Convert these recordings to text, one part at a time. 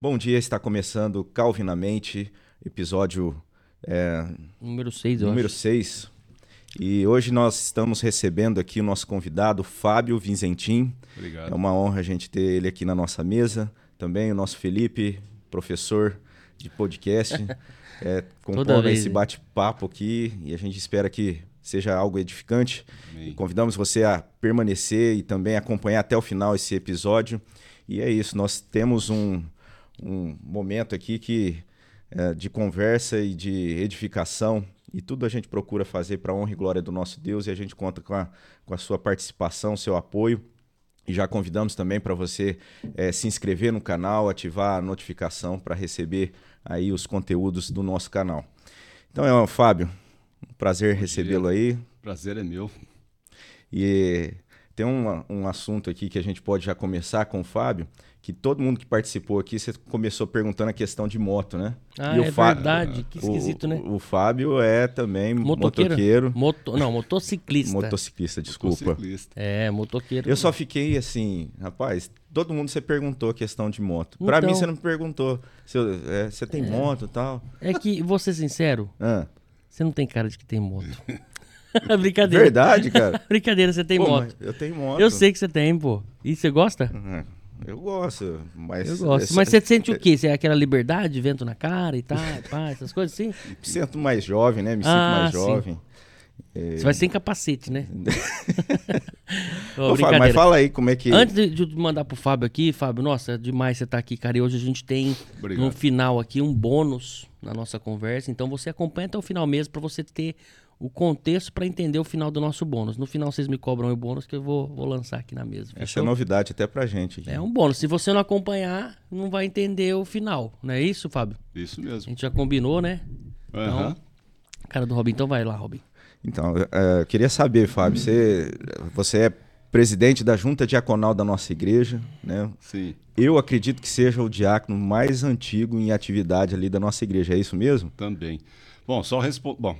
Bom dia, está começando Calvinamente, episódio é, Número 6, eu número acho. 6. E hoje nós estamos recebendo aqui o nosso convidado, Fábio Vinzentim. Obrigado. É uma honra a gente ter ele aqui na nossa mesa. Também o nosso Felipe, professor de podcast, é, compondo esse bate-papo aqui e a gente espera que seja algo edificante. Convidamos você a permanecer e também acompanhar até o final esse episódio. E é isso, nós temos um, um momento aqui que é, de conversa e de edificação e tudo a gente procura fazer para a honra e glória do nosso Deus e a gente conta com a, com a sua participação, seu apoio. E já convidamos também para você eh, se inscrever no canal, ativar a notificação para receber aí os conteúdos do nosso canal. Então é, Fábio, um prazer recebê-lo aí. Prazer é meu. E tem um, um assunto aqui que a gente pode já começar com o Fábio, que todo mundo que participou aqui, você começou perguntando a questão de moto, né? Ah, E é Fá- verdade. Que esquisito, o, né? O Fábio é também Motoqueiro? motoqueiro, Moto... Não, motociclista. motociclista, desculpa. Motociclista. É, motoqueiro. Eu só fiquei assim, rapaz, todo mundo você perguntou a questão de moto. Pra Então- mim você não me perguntou. se eu- é, você tem moto e tal. É que, vou ser sincero, Ah, você não tem cara de que tem moto. Brincadeira. verdade, cara. Brincadeira, você tem Pô, moto. eu tenho moto. Eu sei que você tem, pô. E você gosta? Ah, Eu gosto, mas... Eu gosto. Mas você sente o quê? Você é aquela liberdade, vento na cara e tal, pá, essas coisas assim? Me sinto mais jovem, né? Me sinto Ah, mais jovem. Você vai sem capacete, né? Ô, Fábio, mas fala aí como é que... Antes de, de mandar pro Fábio aqui, Fábio, nossa, é demais você estar aqui, cara. E hoje a gente tem Obrigado. no final aqui um bônus na nossa conversa. Então você acompanha até o final mesmo pra você ter o contexto pra entender o final do nosso bônus. No final vocês me cobram o bônus que eu vou, vou lançar aqui na mesa. Essa é fechou? novidade até pra gente. aqui. É um bônus. Se você não acompanhar, não vai entender o final. Não é isso, Fábio? Isso A mesmo. gente já combinou, né? Aham. Cara do Robin, então vai lá, Robin. Então, é, eu queria saber, Fábio, você, você é presidente da junta diaconal da nossa igreja, né? Sim. Eu acredito que seja o diácono mais antigo em atividade ali da nossa igreja, é isso mesmo? Também. Bom, só responder. Bom,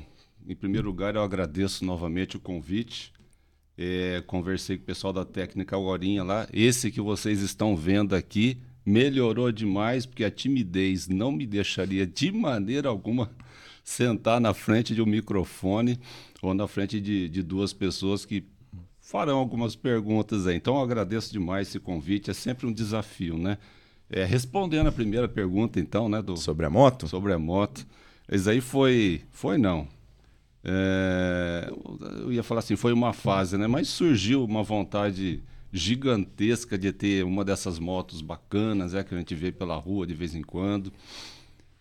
em primeiro lugar, eu agradeço novamente o convite. É, conversei com o pessoal da técnica Aurorinha lá. Esse que vocês estão vendo aqui melhorou demais, porque a timidez não me deixaria de maneira alguma sentar na frente de um microfone ou na frente de, de duas pessoas que farão algumas perguntas aí. Então eu agradeço demais esse convite, é sempre um desafio, né? É, respondendo a primeira pergunta, então, né, do, Sobre a moto? sobre a moto. Isso aí foi. Foi não. É, eu ia falar assim, foi uma fase, né? Mas surgiu uma vontade gigantesca de ter uma dessas motos bacanas, é que a gente vê pela rua de vez em quando.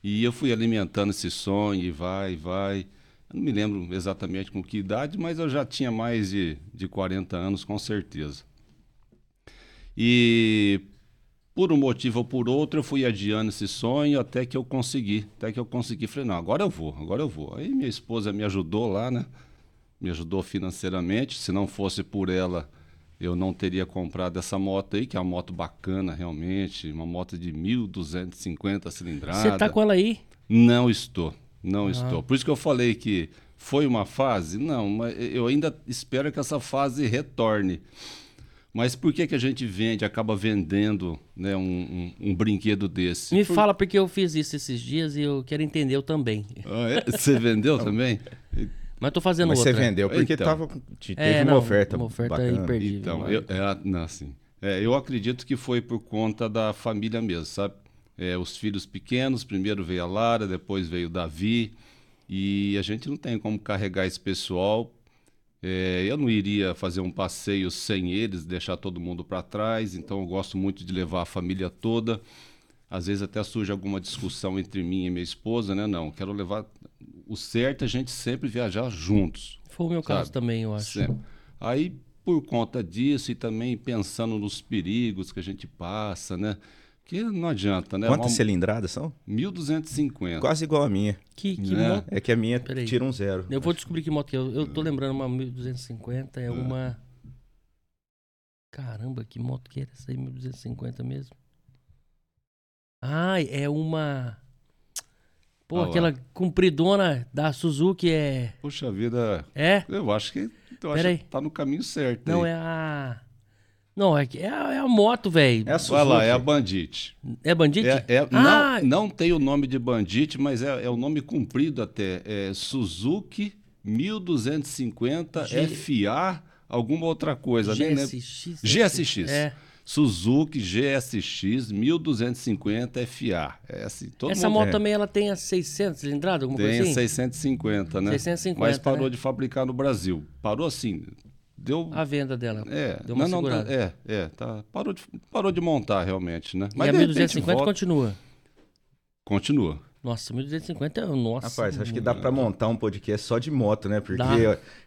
E eu fui alimentando esse sonho e vai, vai. Eu não me lembro exatamente com que idade, mas eu já tinha mais de, de 40 anos, com certeza. E por um motivo ou por outro, eu fui adiando esse sonho até que eu consegui. Até que eu consegui. Falei, não, agora eu vou, agora eu vou. Aí minha esposa me ajudou lá, né? Me ajudou financeiramente. Se não fosse por ela, eu não teria comprado essa moto aí, que é uma moto bacana realmente. Uma moto de 1.250 cilindrada. Você tá com ela aí? Não estou, não Ah. estou. Por isso que eu falei que foi uma fase. Não, mas eu ainda espero que essa fase retorne. Mas por que, que a gente vende, acaba vendendo né, um, um- um brinquedo desse? Me Por- fala porque eu fiz isso esses dias e eu quero entender eu também. Ah, é? Você vendeu também? Mas tô fazendo Mas outra. você vendeu porque Então. tava, te- teve É, uma não, oferta uma oferta bacana. imperdível. Então, vai. eu, é, não, assim, é, eu acredito que foi por conta da família mesmo, sabe? É, os filhos pequenos, primeiro veio a Lara, depois veio o Davi, e a gente não tem como carregar esse pessoal. É, eu não iria fazer um passeio sem eles, deixar todo mundo para trás, então eu gosto muito de levar a família toda. Às vezes até surge alguma discussão entre mim e minha esposa, né? Não, quero levar. O certo é a gente sempre viajar juntos. Foi o meu caso Sabe? também, eu acho. Sempre. Aí, por conta disso e também pensando nos perigos que a gente passa, né? Que não adianta, né? Quantas Uma- cilindradas são? 1250. Quase igual a minha. Que, que Né? moto? É que a minha Peraí. tira um zero. Eu vou descobrir que moto que é. Eu, eu tô lembrando uma 1250, Ah. é uma. Caramba, que moto que era essa aí, 1250 mesmo? Ah, é uma. Pô, Ah lá. aquela compridona da Suzuki é. Puxa vida, É? eu acho que, eu acho que tá no caminho certo. Não, aí. é a. Não, é, que- é, a- é a moto, velho. É a Vai lá, é a. Bandit. É Bandit? É, é- ah, não, não tem o nome de Bandit, mas é, é o nome comprido até. É Suzuki 1250 G- FA, alguma outra coisa. GSX. GSX. É. Suzuki GSX 1250 FA. É assim, todo Essa mundo moto é. também ela tem as 600 cilindradas, alguma tem coisa assim? 650, né? 650, Mas parou né? de fabricar no Brasil. Parou assim. Deu. A venda dela. é, Deu uma não, não, segurada. é, é, tá, parou, de, parou de montar realmente, né? e a de repente 1250 volta- continua. continua. Nossa, 1250 é. Nossa. Rapaz, acho que dá pra montar um podcast só de moto, né? Porque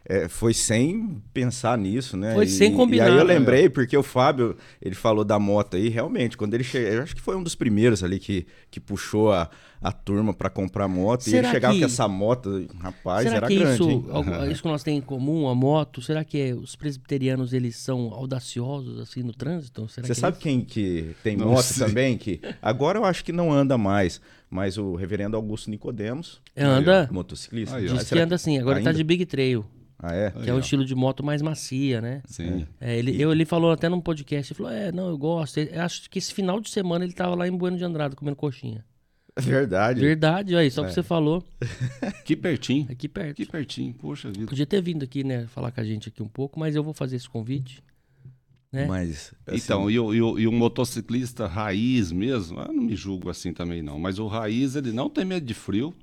é, foi sem pensar nisso, né? Foi E- sem combinar, E aí eu né? lembrei, porque o Fábio, ele falou da moto aí, realmente, quando ele chegou, eu acho que foi um dos primeiros ali que, que puxou a, a turma pra comprar moto. e Será ele chegava que- com essa moto, rapaz, será era que grande, isso, hein? isso que nós temos em comum, a moto, será que é- os presbiterianos eles são audaciosos assim no trânsito? Será Você que é sabe quem que tem Não moto sei. também? Que agora eu acho que não anda mais, mas o reverendo Augusto Nicodemos, Anda, motociclista. Aí, diz que anda assim, agora tá ainda? de Big Trail, Ah, é? que é um estilo de moto mais macia, né? Sim. É, ele, eu, ele falou até num podcast, ele falou, é, não, eu gosto. Eu acho que esse final de semana ele tava lá em Bueno de Andrade comendo coxinha. Verdade. Verdade, aí, só É. que você falou, Que pertinho. aqui perto. Que pertinho, poxa vida. Podia ter vindo aqui, né, falar com a gente aqui um pouco, mas eu vou fazer esse convite. né? Mas, assim, Então, e o, e, o, e o motociclista raiz mesmo, eu não me julgo assim também não, mas o raiz ele não tem medo de frio,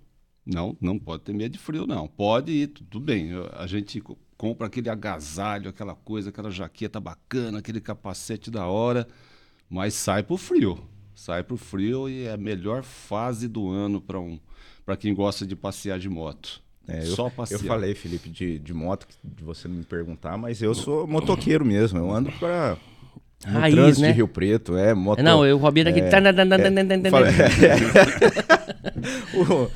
não, não pode ter medo de frio não, pode ir, tudo bem, a gente co- compra aquele agasalho, aquela coisa, aquela jaqueta bacana, aquele capacete da hora, mas sai pro frio, sai pro frio e é a melhor fase do ano para um, para quem gosta de passear de moto. É, eu, Só passear. eu falei, Felipe, de, de moto, de você não me perguntar, mas eu sou motoqueiro mesmo. Eu ando pra. No Raiz, trânsito né? de Rio Preto, é moto. Não, eu, o Robinho daqui... é, tá, Falei- tá. o, o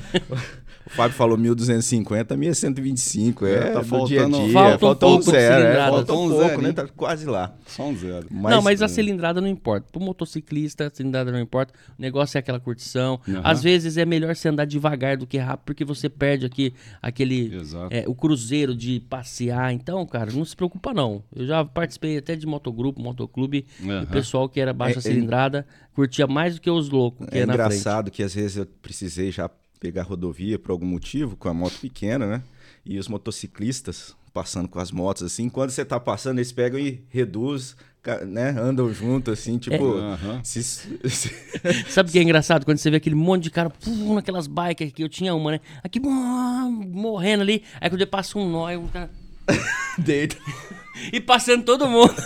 Fábio falou 1250, a minha é 125. É, tá do faltando- dia a dia. Falta um falta um pouco de zero. É, falta um um pouco, zero, né? Tá quase lá. Só um zero. não, mas a hum, cilindrada não importa. Pro motociclista, a cilindrada não importa. O negócio é aquela curtição. Aham. Às vezes é melhor você andar devagar do que rápido, porque você perde aqui aquele. Exato. é, o cruzeiro de passear. Então, cara, não se preocupa, não. Eu já participei até de motogrupo, motoclube. E Aham. o pessoal que era baixa É- é- cilindrada curtia mais do que os loucos que É é na frente. engraçado que às vezes eu precisei já pegar rodovia por algum motivo, com a moto pequena, né? E os motociclistas passando com as motos assim, quando você tá passando, eles pegam e reduz, né? Andam junto assim, tipo. Aham. se- se- Sabe o que é engraçado? Quando você vê aquele monte de cara pum, naquelas bikes que eu tinha uma, né? Aqui morrendo ali. Aí quando passa um nó, o cara. deita, E passando todo mundo.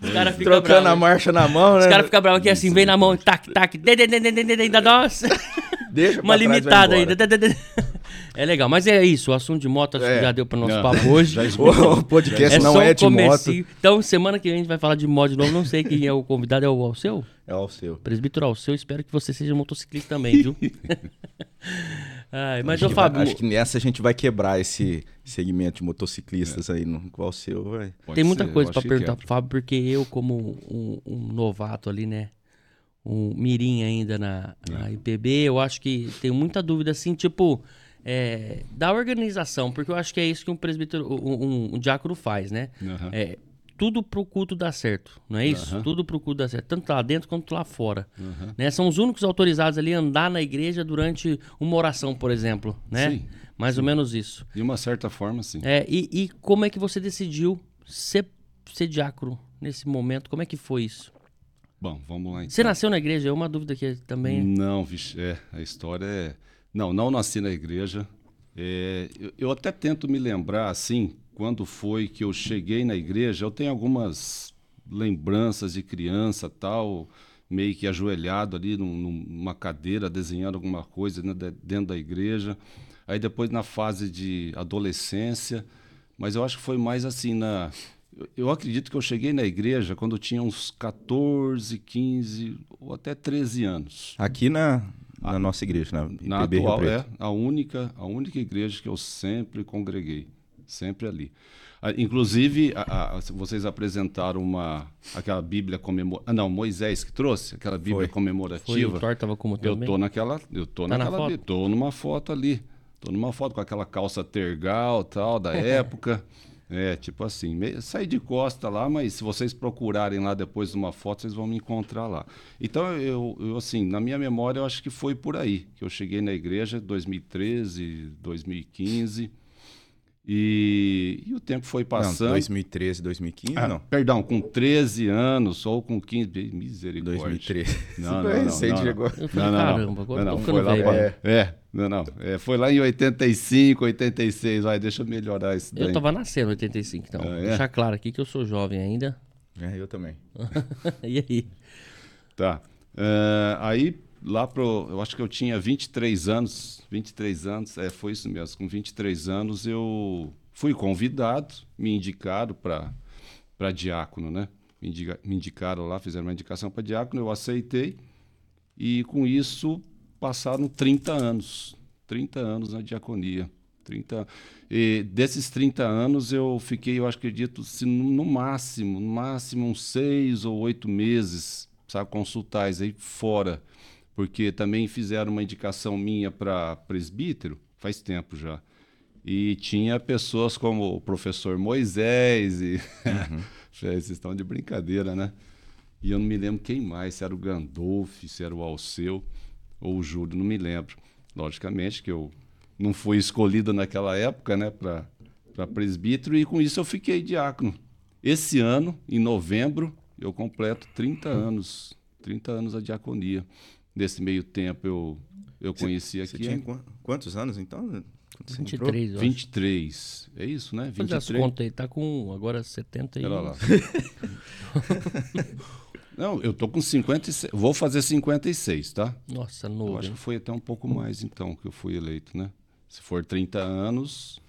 Os caras ficam trocando a bravos. marcha na mão, né? Os caras ficam bravos aqui assim, vem na mão, tac, tac, de, de, de, de, de, de, ainda nossa. Deixa Uma limitada ainda. É legal, mas é isso, o assunto de moto acho que É. já deu para nosso Não. papo hoje. O podcast É não é de moto. Então, semana que vem a gente vai falar de moto de novo. Não sei quem é o convidado, é o Alceu? É o seu. Presbítero Alceu, espero que você seja motociclista também, viu? Ai, mas, acho, ô que Fábio, acho que nessa a gente vai quebrar esse segmento de motociclistas aí, no qual o seu vai. Tem muita ser, coisa que perguntar é. pro Fábio, porque eu, como um, um novato ali, né? Um mirim ainda na, na IPB, eu acho que tenho muita dúvida, assim, tipo, é, da organização, porque eu acho que é isso que um presbítero, um, um, um diácono faz, né? Aham. É, tudo pro culto dar certo, não é isso? Aham. Tudo pro culto dar certo, tanto lá dentro quanto lá fora. Né? São os únicos autorizados ali a andar na igreja durante uma oração, por exemplo, né? Sim, Mais ou menos isso. De uma certa forma, sim. É, e, e como é que você decidiu ser, ser diácono nesse momento? Como é que foi isso? Bom, vamos lá então. Você nasceu na igreja? É uma dúvida que também. Não, vixe, é, a história é... Não, não nasci na igreja. É, eu, eu até tento me lembrar, assim, quando foi que eu cheguei na igreja, eu tenho algumas lembranças de criança, tal, meio que ajoelhado ali num- numa cadeira, desenhando alguma coisa né, de- dentro da igreja. Aí depois na fase de adolescência, mas eu acho que foi mais assim na... eu- Eu acredito que eu cheguei na igreja quando eu tinha uns 14, 15 ou até 13 anos. Aqui na, na nossa igreja, na, Na IPB Rio atual Preto. é a única, a única igreja que eu sempre congreguei, sempre ali. Ah, Inclusive, a- a- vocês apresentaram uma aquela Bíblia comemorativa. Ah, não, Moisés que trouxe aquela Bíblia Foi. Foi, comemorativa. o Thor tava como Eu tô naquela, eu tô Tá na naquela, foto? Tô numa foto ali. Tô numa foto com aquela calça tergal, tal, da época. É, tipo assim, meio, saí de costa lá, mas se vocês procurarem lá depois uma foto, vocês vão me encontrar lá. Então, eu, eu, assim, na minha memória, eu acho que foi por aí que eu cheguei na igreja, 2013, 2015. E, e o tempo foi passando. Não, 2013, 2015, Ah, não. Perdão, com 13 anos ou com 15. Misericórdia. 2013. Não, não, não, recente não, agora. Eu falei, caramba, agora não, eu tô não, ficando foi lá velho. pra- É, não, não. É, foi lá em 85, 86. Vai, deixa eu melhorar isso daí. Eu tava nascendo em 85, então. Ah, é? Deixar claro aqui que eu sou jovem ainda. É, eu também. e aí? Tá. É, aí, lá pro. Eu acho que eu tinha 23 anos. 23 anos, é, foi isso mesmo. Com 23 anos eu fui convidado, me indicaram para diácono, né? Me, indica- me indicaram lá, fizeram uma indicação para diácono, eu aceitei. E com isso passaram 30 anos. 30 anos na diaconia. 30, e desses 30 anos eu fiquei, eu acho que acredito, se no máximo, no máximo uns seis ou oito meses, sabe, consultais aí fora. Porque também fizeram uma indicação minha para presbítero, faz tempo já. E tinha pessoas como o professor Moisés e. Vocês estão de brincadeira, né? E eu não me lembro quem mais, se era o Gandolf, se era o Alceu ou o Júlio, não me lembro. Logicamente que eu não fui escolhido naquela época, né, para presbítero, e com isso eu fiquei diácono. Esse ano, em novembro, eu completo 30 anos, 30 anos a diaconia. Nesse meio tempo eu, eu conheci Você aqui tinha quan- quantos anos, então? Quando você entrou? 23, eu acho. 23. É isso, né? Fazer as 23. contas aí, tá com agora 70 e... Pera lá. Não, eu tô com 56. Vou fazer 56, tá? Nossa, Eu novo. acho hein? que foi até um pouco mais, então, que eu fui eleito, né? Se for 30 anos,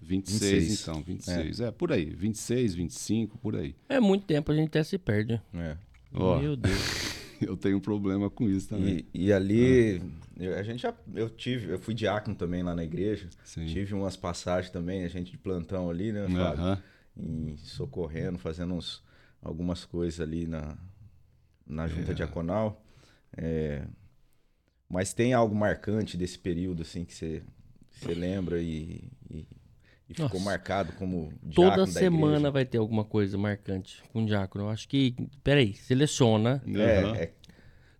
26, 26. então, 26. É. por aí, 26, 25, por aí. É muito tempo, a gente até se perde. É. Ó. Meu Deus. Eu tenho um problema com isso também. E, e ali, eu- a gente já, eu tive, eu fui diácono também lá na igreja. Sim. Tive umas passagens também, a gente de plantão ali, né, Fábio? Aham. E socorrendo, fazendo uns, algumas coisas ali na, na junta diaconal. É, mas tem algo marcante desse período, assim, que você, você lembra e, e, e ficou Nossa. marcado como diácono Toda da semana igreja? vai ter alguma coisa marcante com o diácono. Eu acho que. Peraí, seleciona. É, é,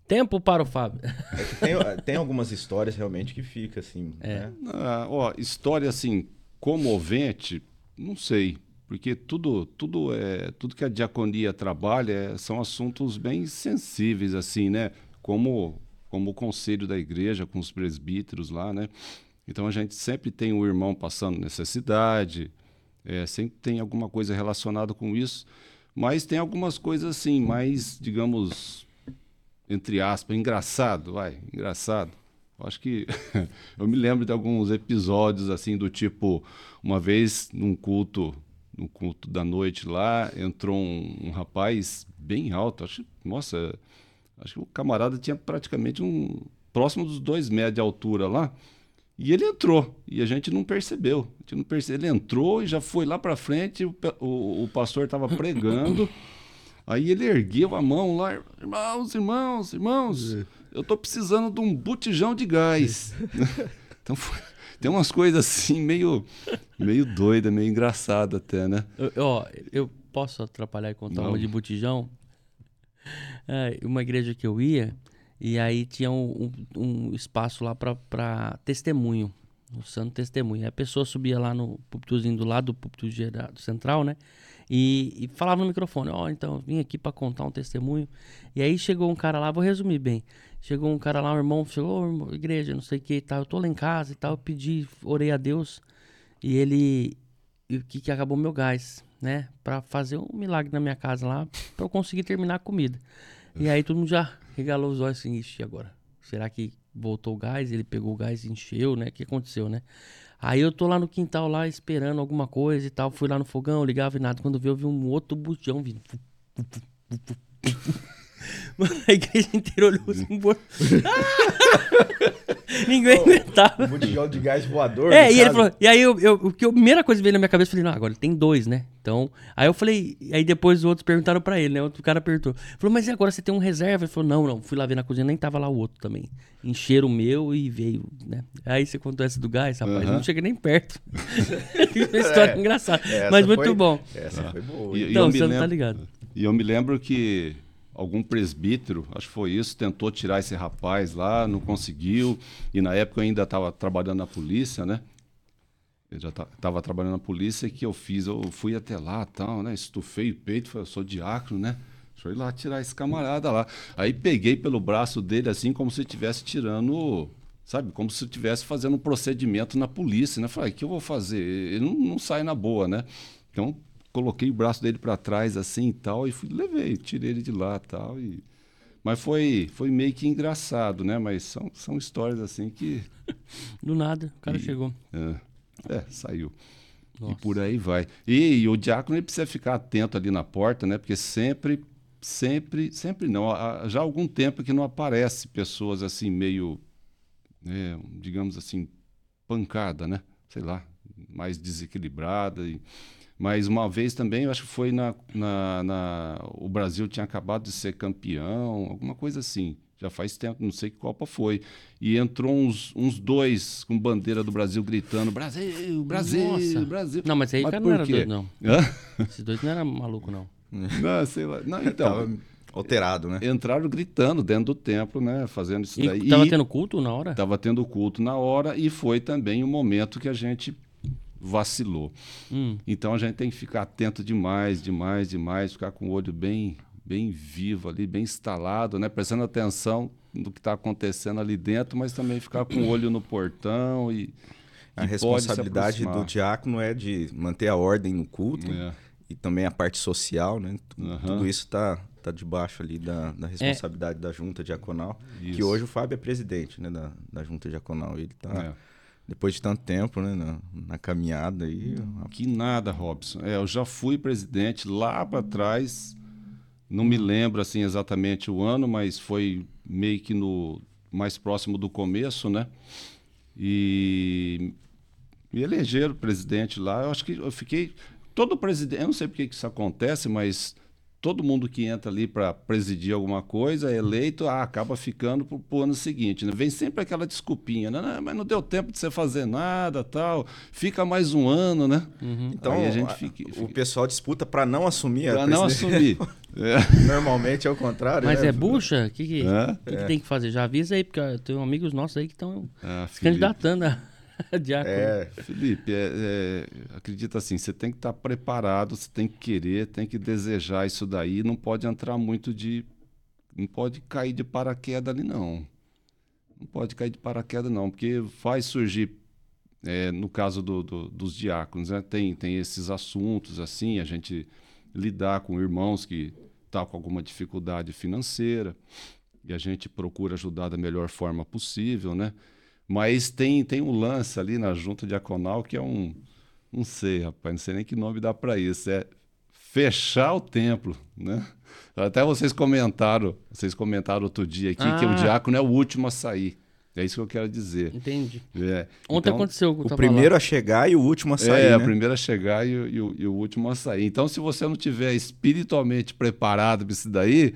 Tempo para o Fábio. é que tem, tem algumas histórias realmente que fica assim, né? Ah, ó, história assim comovente, não sei, porque tudo, tudo é, tudo que a diaconia trabalha é- são assuntos bem sensíveis assim, né? Como como o conselho da igreja com os presbíteros lá, né? Então a gente sempre tem um irmão passando necessidade, é, sempre tem alguma coisa relacionada com isso, mas tem algumas coisas assim mais, digamos, entre aspas, engraçado, vai, engraçado. Acho que eu me lembro de alguns episódios assim do tipo, uma vez num culto, no culto da noite lá, entrou um, um rapaz bem alto, acho, nossa, acho que o camarada tinha praticamente um próximo dos dois metros de altura lá. E ele entrou, e a gente não percebeu. A gente não perce- Ele entrou e já foi lá para frente, o, o, o pastor estava pregando. Aí ele ergueu a mão lá, irmãos, irmãos, irmãos, eu tô precisando de um botijão de gás. então foi- tem umas coisas assim meio meio doida, meio engraçada até, né? Eu- Ó, eu posso atrapalhar e contar Não. uma de botijão? É, uma igreja que eu ia, e aí tinha um, um- um espaço lá pra testemunho, o santo testemunho. Aí a pessoa subia lá no púlpitozinho do lado do púlpito central, né? E, e falava no microfone, ó, então, eu vim aqui pra contar um testemunho. E aí chegou um cara lá, vou resumir bem. Chegou um cara lá, um irmão, chegou, "Ô, irmão, igreja, não sei o que e tal. Eu tô lá em casa e tal, eu pedi, orei a Deus. E ele, e o que, que acabou meu gás, né? Pra fazer um milagre na minha casa lá, pra eu conseguir terminar a comida. E aí todo mundo já regalou os olhos assim, ixi, agora? Será que voltou o gás? Ele pegou o gás e encheu, né? O que aconteceu, né? Aí eu tô lá no quintal lá esperando alguma coisa e tal. Fui lá no fogão, ligava e nada. Quando vi, eu vi um outro botijão vindo. Mano, a igreja inteira olhou assim, bo- Ninguém aguentava. Um botijão de gás voador. É, e ele caso. falou, e aí eu, eu, o que eu- a primeira coisa que veio na minha cabeça, eu falei, não, agora tem dois, né? Então, aí eu falei, aí depois os outros perguntaram pra ele, né? Outro cara perguntou, falou, mas e agora você tem um reserva? Ele falou, não, não, fui lá ver na cozinha, nem tava lá o outro também. Encheram o meu e veio, né? Aí você contou essa do gás, rapaz, Aham. não cheguei nem perto. uma história É, engraçada, mas muito foi- bom. Essa foi boa. E-? Então, você não tá lembro- ligado. E eu me lembro que algum presbítero, acho que foi isso, tentou tirar esse rapaz lá, não conseguiu. E na época eu ainda estava trabalhando na polícia, né? Eu já estava trabalhando na polícia que eu fiz, eu fui até lá tal, né? Estufei o peito, falei, eu sou diácono, né? Deixa eu ir lá tirar esse camarada lá. Aí peguei pelo braço dele assim, como se estivesse tirando, sabe? Como se estivesse fazendo um procedimento na polícia, né? Falei, o que eu vou fazer? Ele não, não sai na boa, né? Então, coloquei o braço dele para trás assim e tal, e fui, levei, tirei ele de lá tal. E... Mas foi, foi meio que engraçado, né? Mas são, são histórias assim que. Do nada, o cara E- chegou. É, é, saiu. Nossa. E por aí vai. E, e o diácono ele precisa ficar atento ali na porta, né? Porque sempre, sempre, sempre não. Já há algum tempo que não aparece pessoas assim meio, é, digamos assim, pancada, né? Sei lá, mais desequilibrada. E... Mas uma vez também, eu acho que foi na, na, na- O Brasil tinha acabado de ser campeão, alguma coisa assim. Já faz tempo, não sei que Copa foi. E entrou uns, uns dois com bandeira do Brasil gritando: Brasil, Brasil, Nossa. Brasil. Não, mas aí Mas cara não era quê? doido, não. Hã? Esses dois não eram maluco, não. Não, sei lá. Não, então, Tava alterado, né? entraram gritando dentro do templo, né? Fazendo isso E daí. tava E tendo culto na hora? tava tendo culto na hora e foi também o momento que a gente vacilou. Hum. Então a gente tem que ficar atento demais, demais, demais, ficar com o olho bem, bem vivo ali, bem instalado, né? Prestando atenção no que está acontecendo ali dentro, mas também ficar com o olho no portão e A que pode se responsabilidade do diácono é de manter a ordem no culto É. e também a parte social, né? Aham. Tudo isso tá, tá debaixo ali da, da responsabilidade da junta diaconal. Que Isso. hoje o Fábio é presidente né, da, da junta diaconal. Ele tá, É. depois de tanto tempo, né, na, na caminhada aí. Que nada, Robson. É, eu já fui presidente lá para trás. Não me lembro assim exatamente o ano, mas foi meio que no mais próximo do começo, né? E me elegeram presidente lá. Eu acho que eu fiquei todo presidente. Eu não sei porque que isso acontece, mas todo mundo que entra ali para presidir alguma coisa é eleito, ah, acaba ficando para o ano seguinte. Né? Vem sempre aquela desculpinha, né? Não, mas não deu tempo de você fazer nada, tal. Fica mais um ano, né? Então, Aí a gente a- fica- o fica- pessoal disputa para não assumir a Para não assumir. É. Normalmente é o contrário. Mas né? é bucha? O que, que, Hã? que que tem que fazer? Já avisa aí, porque eu tenho amigos nossos aí que estão Ah, se candidatando a diácono. É, Felipe, é, é, acredita assim, você tem que estar preparado, você tem que querer, tem que desejar isso daí, não pode entrar muito de. Não pode cair de paraquedas ali, não. Não pode cair de paraquedas, não, porque faz surgir, é, no caso do- do- dos diáconos, né, tem, tem esses assuntos assim, a gente lidar com irmãos que estão com alguma dificuldade financeira, e a gente procura ajudar da melhor forma possível, né? Mas tem, tem um lance ali na junta diaconal que é um. Não sei, rapaz, não sei nem que nome dá para isso. É fechar o templo, né? Até vocês comentaram, vocês comentaram outro dia aqui que Ah. o diácono é o último a sair. É isso que eu quero dizer. Entendi. É. Ontem Então, aconteceu. que eu o primeiro lá. a chegar e o último a sair, é, né? a primeira a chegar e, o- e o, e o último a sair. Então, se você não tiver espiritualmente preparado para isso daí,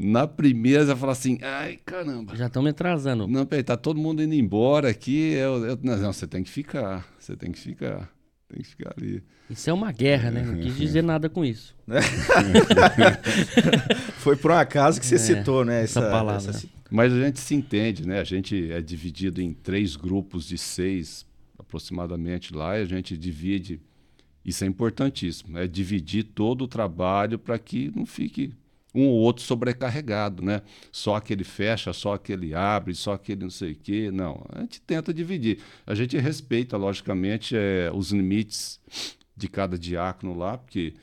na primeira você vai falar assim: ai, caramba. Já estão me atrasando. Não, peraí, tá todo mundo indo embora aqui. Eu, eu- não, não, você tem que ficar. Você tem que ficar. Tem que ficar ali. Isso é uma guerra, né? Não quis dizer nada com isso. Foi por um acaso que você É, citou, né? essa palavra. essa- Mas a gente se entende, né? A gente é dividido em três grupos de seis, aproximadamente lá, e a gente divide. Isso é importantíssimo, é dividir todo o trabalho para que não fique um ou outro sobrecarregado, né? Só aquele fecha, só aquele abre, só aquele não sei o quê. Não, a gente tenta dividir. A gente respeita, logicamente, é, os limites de cada diácono lá, porque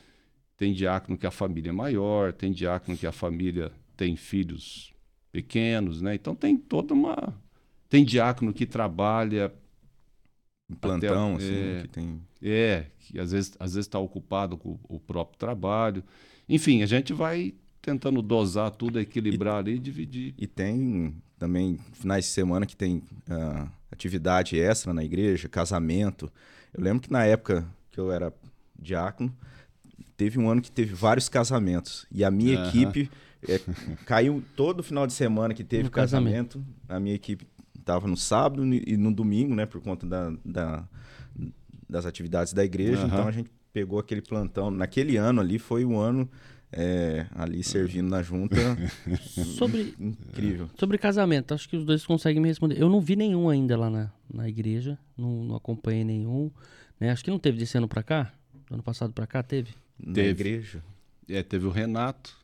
tem diácono que a família é maior, tem diácono que a família tem filhos pequenos, né? Então tem toda uma. Tem diácono que trabalha, um plantão, Até- assim, é. que tem... é, que às vezes às vezes está ocupado com o próprio trabalho. Enfim, a gente vai tentando dosar tudo, equilibrar ali e dividir. E tem também finais de semana que tem uh, atividade extra na igreja, casamento. Eu lembro que na época que eu era diácono, teve um ano que teve vários casamentos. E a minha uhum. equipe é, caiu todo final de semana que teve casamento. casamento. A minha equipe estava no sábado e no domingo, né? Por conta da, da das atividades da igreja. Uhum. Então a gente pegou aquele plantão. Naquele ano ali foi o ano é, ali servindo na junta. sobre, incrível. Sobre casamento, acho que os dois conseguem me responder. Eu não vi nenhum ainda lá na, na igreja, não, não acompanhei nenhum. Né? Acho que não teve desse ano para cá. Ano passado para cá teve? Na teve. igreja. É, teve o Renato.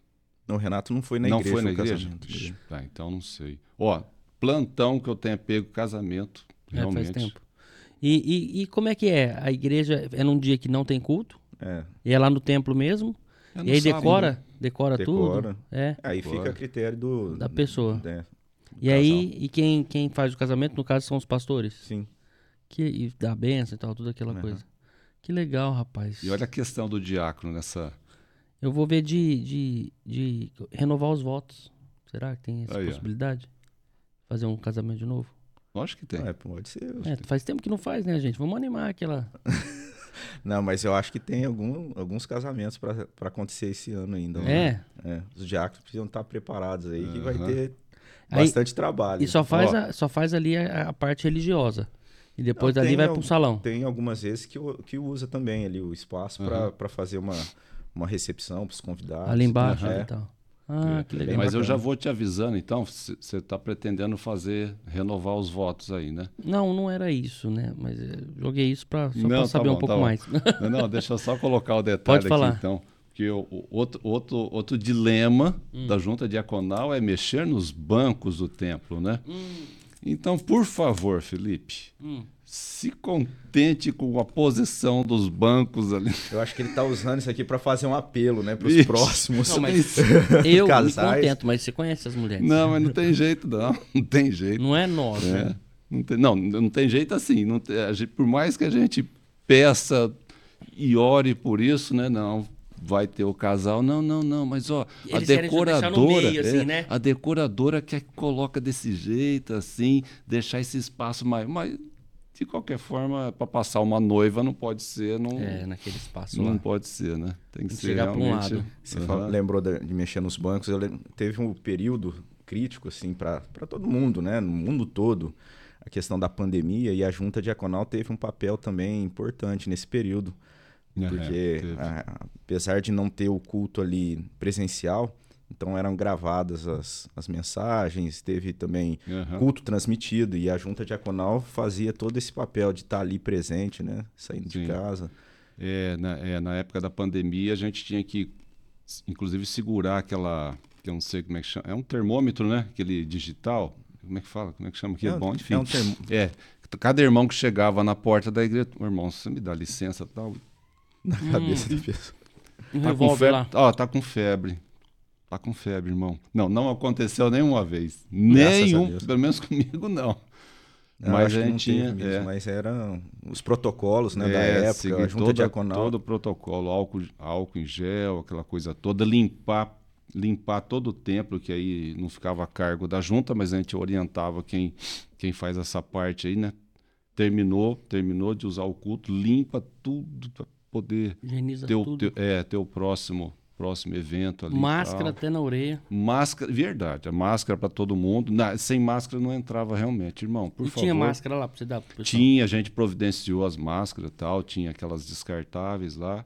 Não, o Renato não foi na não igreja. Não foi na igreja? Tá, então não sei. Ó, plantão que eu tenha pego casamento. Realmente. É, faz tempo. E, e, e, como é que é? A igreja é num dia que não tem culto? É. E é lá no templo mesmo? É e aí decora, né? decora, decora tudo? É. Aí decora. fica a critério do, da pessoa. É, e casal. aí, e quem, quem faz o casamento, no caso, são os pastores? Sim. Que, e dá benção e tal, tudo aquela uhum. coisa. Que legal, rapaz. E olha a questão do diácono nessa. Eu vou ver de, de, de renovar os votos. Será que tem essa aí, possibilidade? Ó. Fazer um casamento de novo? Lógico que tem. É, pode ser. É, faz tempo que não faz, né, gente? Vamos animar aquela. não, mas eu acho que tem algum, alguns casamentos para acontecer esse ano ainda. Né? É? é. Os diáconos precisam estar preparados aí, uhum. que vai ter bastante aí, trabalho. E só faz, a, só faz ali a, a parte religiosa. E depois não, dali vai para o salão. Tem algumas vezes que, que usa também ali o espaço uhum. para fazer uma, uma recepção para os convidados. Ali embaixo uhum. e tal. Ah, é, que legal. Mas eu já vou te avisando, então, você está pretendendo fazer, renovar os votos aí, né? Não, não era isso, né? Mas joguei isso para só tá saber bom, um pouco tá mais. Não, não, deixa eu só colocar o detalhe Pode falar. aqui, então. Que o, o, outro, outro, outro dilema hum. da junta diaconal é mexer nos bancos do templo, né? Hum. Então, por favor, Felipe, hum se contente com a posição dos bancos ali. Eu acho que ele está usando isso aqui para fazer um apelo, né, para os próximos. Não, mas eu casais. me contento, mas você conhece as mulheres. Não, mas não tem jeito não, não tem jeito. Não é nosso. É. Né? Não, tem, não, não tem jeito assim. Não tem, gente, por mais que a gente peça e ore por isso, né, não vai ter o casal. Não, não, não, mas ó, a decoradora, meio, assim, é, né? a decoradora quer que coloca desse jeito assim, deixar esse espaço mais, mas de qualquer forma, para passar uma noiva não pode ser num, é, naquele espaço Não lá. pode ser, né? Tem que Tem ser chegar realmente... um lado. Você uhum. fala, lembrou de, de, mexer nos bancos, eu lembro, teve um período crítico assim para todo mundo, né? No mundo todo, a questão da pandemia e a junta diaconal teve um papel também importante nesse período. Porque é, a, apesar de não ter o culto ali presencial, então eram gravadas as, as mensagens, teve também uhum. culto transmitido e a junta diaconal fazia todo esse papel de estar ali presente, né? Saindo Sim. de casa. É na, é, na época da pandemia a gente tinha que, inclusive, segurar aquela, que eu não sei como é que chama, é um termômetro, né? Aquele digital, como é que fala? Como é que chama aqui? É, Bom, enfim. É, um termo... é, cada irmão que chegava na porta da igreja, irmão, você me dá licença tal. Na hum. cabeça da pessoa. Tá com febre. Ó, tá com febre. Tá com febre, irmão. Não, não aconteceu nenhuma vez. Nenhum, pelo menos comigo não. não mas a gente tinha, mesmo, é. mas eram os protocolos, né, é, da época, a junta toda, diaconal. Todo o protocolo, álcool, álcool em gel, aquela coisa toda, limpar limpar todo o templo, que aí não ficava a cargo da junta, mas a gente orientava quem, quem faz essa parte aí, né? Terminou, terminou de usar o culto, limpa tudo para poder ter o, ter, é, ter o próximo próximo evento ali. Máscara até na orelha. Máscara, verdade, a máscara para todo mundo. Na, sem máscara não entrava realmente, irmão. Por e favor. tinha máscara lá para você dar pro Tinha, a gente providenciou as máscaras e tal, tinha aquelas descartáveis lá.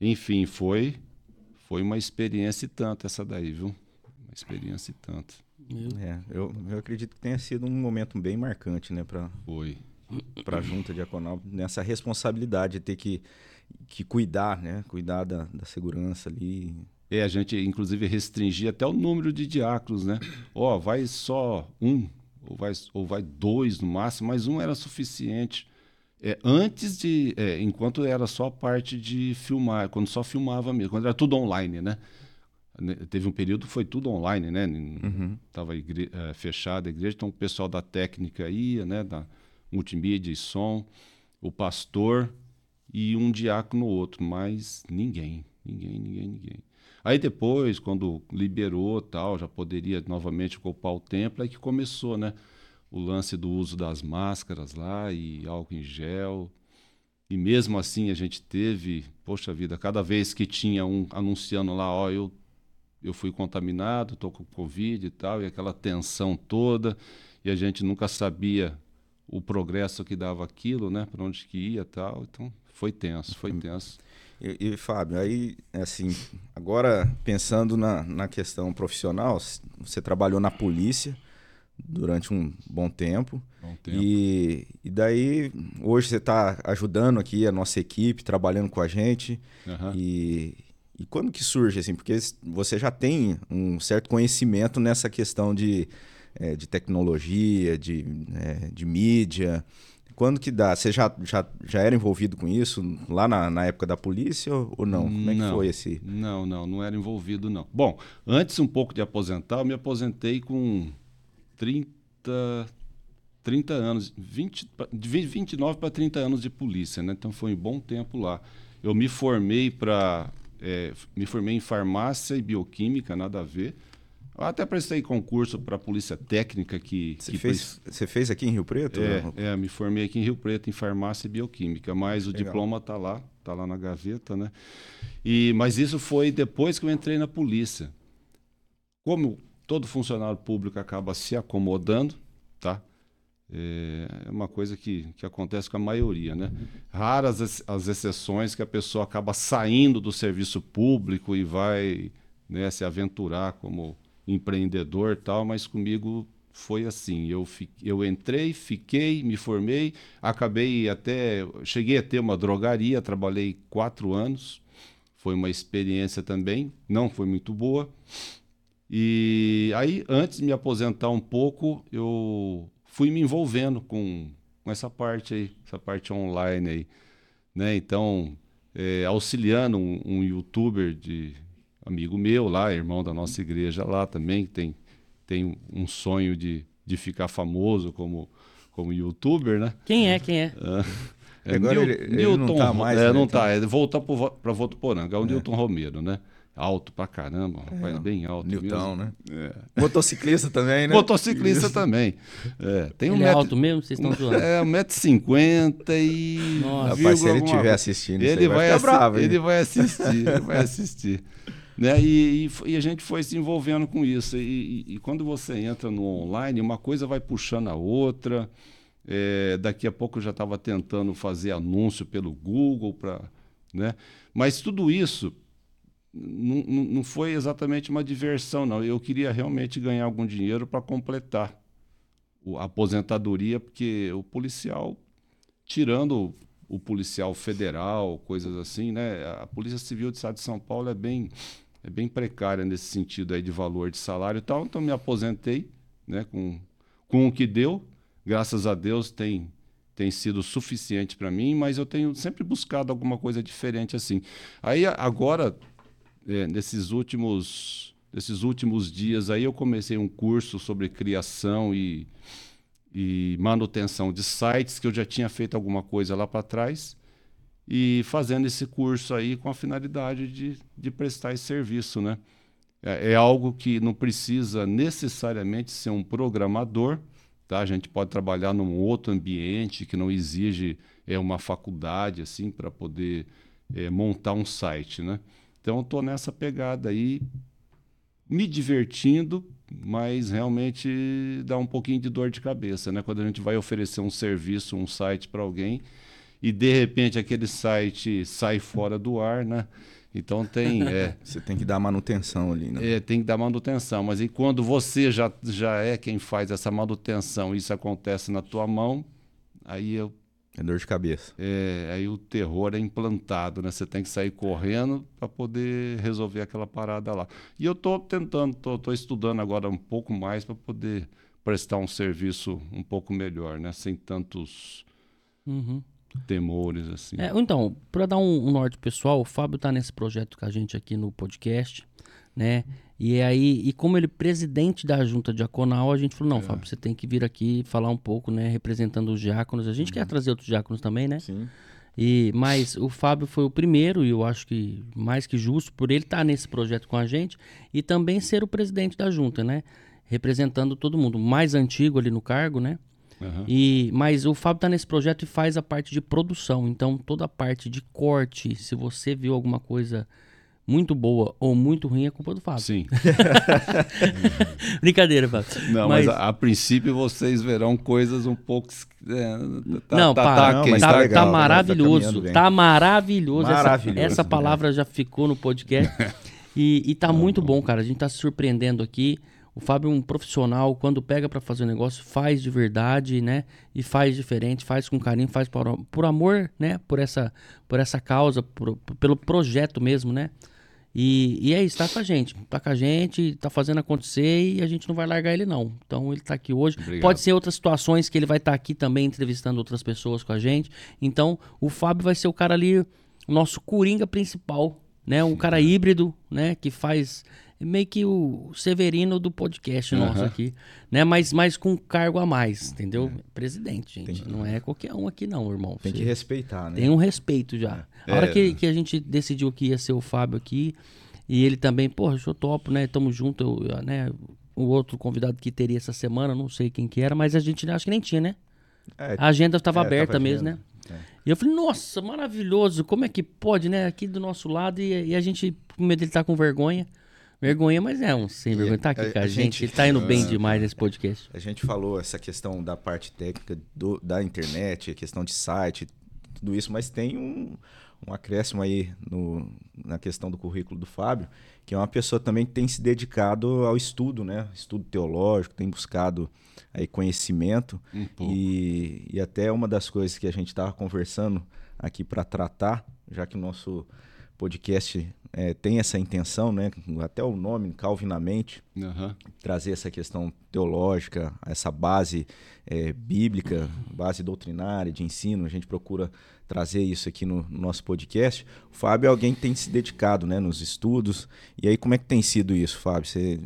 Enfim, foi foi uma experiência e tanto essa daí, viu? Uma experiência e tanto. É, eu, eu acredito que tenha sido um momento bem marcante, né, para Foi. Para a junta diaconal nessa responsabilidade de ter que que cuidar, né? Cuidar da, da segurança ali. É, a gente inclusive restringir até o número de diáconos, né? Ó, oh, vai só um, ou vai, ou vai dois no máximo, mas um era suficiente. É, antes de. É, enquanto era só a parte de filmar, quando só filmava mesmo, quando era tudo online, né? né teve um período que foi tudo online, né? Uhum. Tava igre é, fechada a igreja, então o pessoal da técnica ia, né? Da multimídia e som, o pastor e um diácono no outro, mas ninguém, ninguém, ninguém, ninguém. Aí depois, quando liberou tal, já poderia novamente ocupar o templo, aí que começou, né? O lance do uso das máscaras lá e álcool em gel. E mesmo assim a gente teve, poxa vida, cada vez que tinha um anunciando lá, ó, eu, eu fui contaminado, estou com Covid e tal, e aquela tensão toda, e a gente nunca sabia o progresso que dava aquilo, né? Para onde que ia tal. Então foi tenso, foi uhum. tenso. E, e, Fábio, aí, assim, agora pensando na, na questão profissional, você trabalhou na polícia durante um bom tempo. Bom tempo. E, e daí, hoje você está ajudando aqui a nossa equipe, trabalhando com a gente. Uhum. E, e quando que surge, assim, porque você já tem um certo conhecimento nessa questão de, é, de tecnologia, de, é, de mídia. Quando que dá? Você já, já, já era envolvido com isso lá na, na época da polícia ou não? Como é que não, foi esse? Não, não, não era envolvido não. Bom, antes um pouco de aposentar, eu me aposentei com 30, 30 anos, 20, de 29 para 30 anos de polícia, né? Então foi um bom tempo lá. Eu me formei para é, me formei em farmácia e bioquímica, nada a ver. Eu até prestei concurso para a Polícia Técnica que. Você, que fez, você fez aqui em Rio Preto? É, é, me formei aqui em Rio Preto em farmácia e bioquímica, mas o Legal. diploma está lá, está lá na gaveta, né? E, mas isso foi depois que eu entrei na polícia. Como todo funcionário público acaba se acomodando, tá? É uma coisa que, que acontece com a maioria, né? Raras as, as exceções que a pessoa acaba saindo do serviço público e vai né, se aventurar como empreendedor tal, mas comigo foi assim. Eu, fi, eu entrei, fiquei, me formei, acabei até. Cheguei a ter uma drogaria, trabalhei quatro anos. Foi uma experiência também, não foi muito boa. E aí, antes de me aposentar um pouco, eu fui me envolvendo com, com essa parte aí, essa parte online aí. Né? Então, é, auxiliando um, um youtuber de, amigo meu lá, irmão da nossa igreja lá também, que tem, tem um sonho de, de ficar famoso como, como youtuber, né? Quem é? Quem é? é Agora Nil, ele, ele não tá mais. É, né, não então. tá. É voltar para Votuporanga. É o é. Newton Romero, né? Alto pra caramba, rapaz, É, bem alto. Newton, mesmo. né? É. Motociclista também, né? Motociclista Isso. também. É, tem um Ele é metro, alto mesmo? Vocês estão zoando? É, 1,50m e. Nossa. Rapaz, se ele estiver alguma- assistindo, ele vai, vai ficar assi- bravo, ele vai assistir, ele vai assistir. Né? E, e e a gente foi se envolvendo com isso. E, e- quando você entra no online, uma coisa vai puxando a outra. É, daqui a pouco eu já estava tentando fazer anúncio pelo Google para. Né? Mas tudo isso não, não foi exatamente uma diversão, não. Eu queria realmente ganhar algum dinheiro para completar a aposentadoria, porque o policial, tirando o policial federal, coisas assim, né? A Polícia Civil do Estado de São Paulo é bem, é bem precária nesse sentido aí de valor de salário e tal. Então me aposentei, né? Com, com o que deu, graças a Deus tem tem sido suficiente para mim, mas eu tenho sempre buscado alguma coisa diferente assim. Aí agora é, nesses últimos nesses últimos dias aí eu comecei um curso sobre criação e, e manutenção de sites que eu já tinha feito alguma coisa lá para trás e fazendo esse curso aí com a finalidade de, de prestar esse serviço, né? É, é algo que não precisa necessariamente ser um programador, tá? A gente pode trabalhar num outro ambiente que não exige é uma faculdade assim para poder é, montar um site, né? Então, estou nessa pegada aí, me divertindo, mas realmente dá um pouquinho de dor de cabeça, né? Quando a gente vai oferecer um serviço, um site para alguém e de repente aquele site sai fora do ar, né? Então tem, é, Você tem que dar manutenção ali, né? é, tem que dar manutenção. Mas e quando você já, já é quem faz essa manutenção, isso acontece na tua mão, aí eu É dor de cabeça. é, aí o terror é implantado, né? Você tem que sair correndo para poder resolver aquela parada lá. E eu estou tentando, estou estudando agora um pouco mais para poder prestar um serviço um pouco melhor, né? Sem tantos Uhum. Temores assim. É, então, para dar um, um norte pessoal, o Fábio tá nesse projeto com a gente aqui no podcast, né? E aí, e como ele é presidente da junta diaconal, a gente falou, não, Fábio, você tem que vir aqui falar um pouco, né, representando os diáconos. A gente quer trazer outros diáconos também, né? Sim. E, mas o Fábio foi o primeiro, e eu acho que mais que justo, por ele estar nesse projeto com a gente e também ser o presidente da junta, né? Representando todo mundo. Mais antigo ali no cargo, né? Aham. E, mas o Fábio está nesse projeto e faz a parte de produção. Então, toda a parte de corte, se você viu alguma coisa muito boa ou muito ruim, é culpa do Fábio. Sim. Brincadeira, Fábio. Não, mas, a, a princípio vocês verão coisas um pouco. é, tá, não, tá, para. não, quem- mas tá, tá legal, tá tá maravilhoso. bem. Tá maravilhoso. Essa- Maravilhoso, Essa, né? palavra já ficou no podcast. e, e tá muito bom, cara. A gente tá se surpreendendo aqui. O Fábio é um profissional, quando pega pra fazer o negócio, faz de verdade, né? E faz diferente, faz com carinho, faz por, por amor, né? Por essa, por essa causa, por- pelo projeto mesmo, né? E, e é isso, tá com a gente. Tá com a gente, tá fazendo acontecer e a gente não vai largar ele, não. Então ele tá aqui hoje. Obrigado. Pode ser outras situações que ele vai estar aqui também entrevistando outras pessoas com a gente. Então o Fábio vai ser o cara ali, o nosso coringa principal, né? Um cara híbrido, né? Que faz meio que o Severino do podcast nosso Aham. aqui, né? Mas, mas com cargo a mais, entendeu? É. Presidente, gente. Tem- Não é qualquer um aqui, não, irmão. Tem que Você- respeitar, né? tem um respeito já. A É. hora que, que a gente decidiu que ia ser o Fábio aqui, e ele também, porra, eu topo, né? Tamo junto, eu, né? O outro convidado que teria essa semana, não sei quem que era, mas a gente acho que nem tinha, né? É, A agenda estava é, aberta tava mesmo, agenda. né? E eu falei, nossa, maravilhoso, como é que pode, né? Aqui do nosso lado, e, e a gente, com medo dele estar com vergonha. Vergonha, mas é um sem vergonha. Tá aqui a- com a, gente. gente- Ele tá indo bem Ah, demais nesse podcast. A gente falou essa questão da parte técnica do- da internet, a questão de site, tudo isso, mas tem um, um acréscimo aí no- na questão do currículo do Fábio, que é uma pessoa também que tem se dedicado ao estudo, né? Estudo teológico, tem buscado aí conhecimento Um e, e até uma das coisas que a gente estava conversando aqui para tratar, já que o nosso podcast eh, tem essa intenção, né? Até o nome, Calvinamente, Aham. trazer essa questão teológica, essa base eh, bíblica, base doutrinária, de ensino. A gente procura trazer isso aqui no, no nosso podcast. O Fábio é alguém que tem se dedicado né, nos estudos. E aí, como é que tem sido isso, Fábio? Você,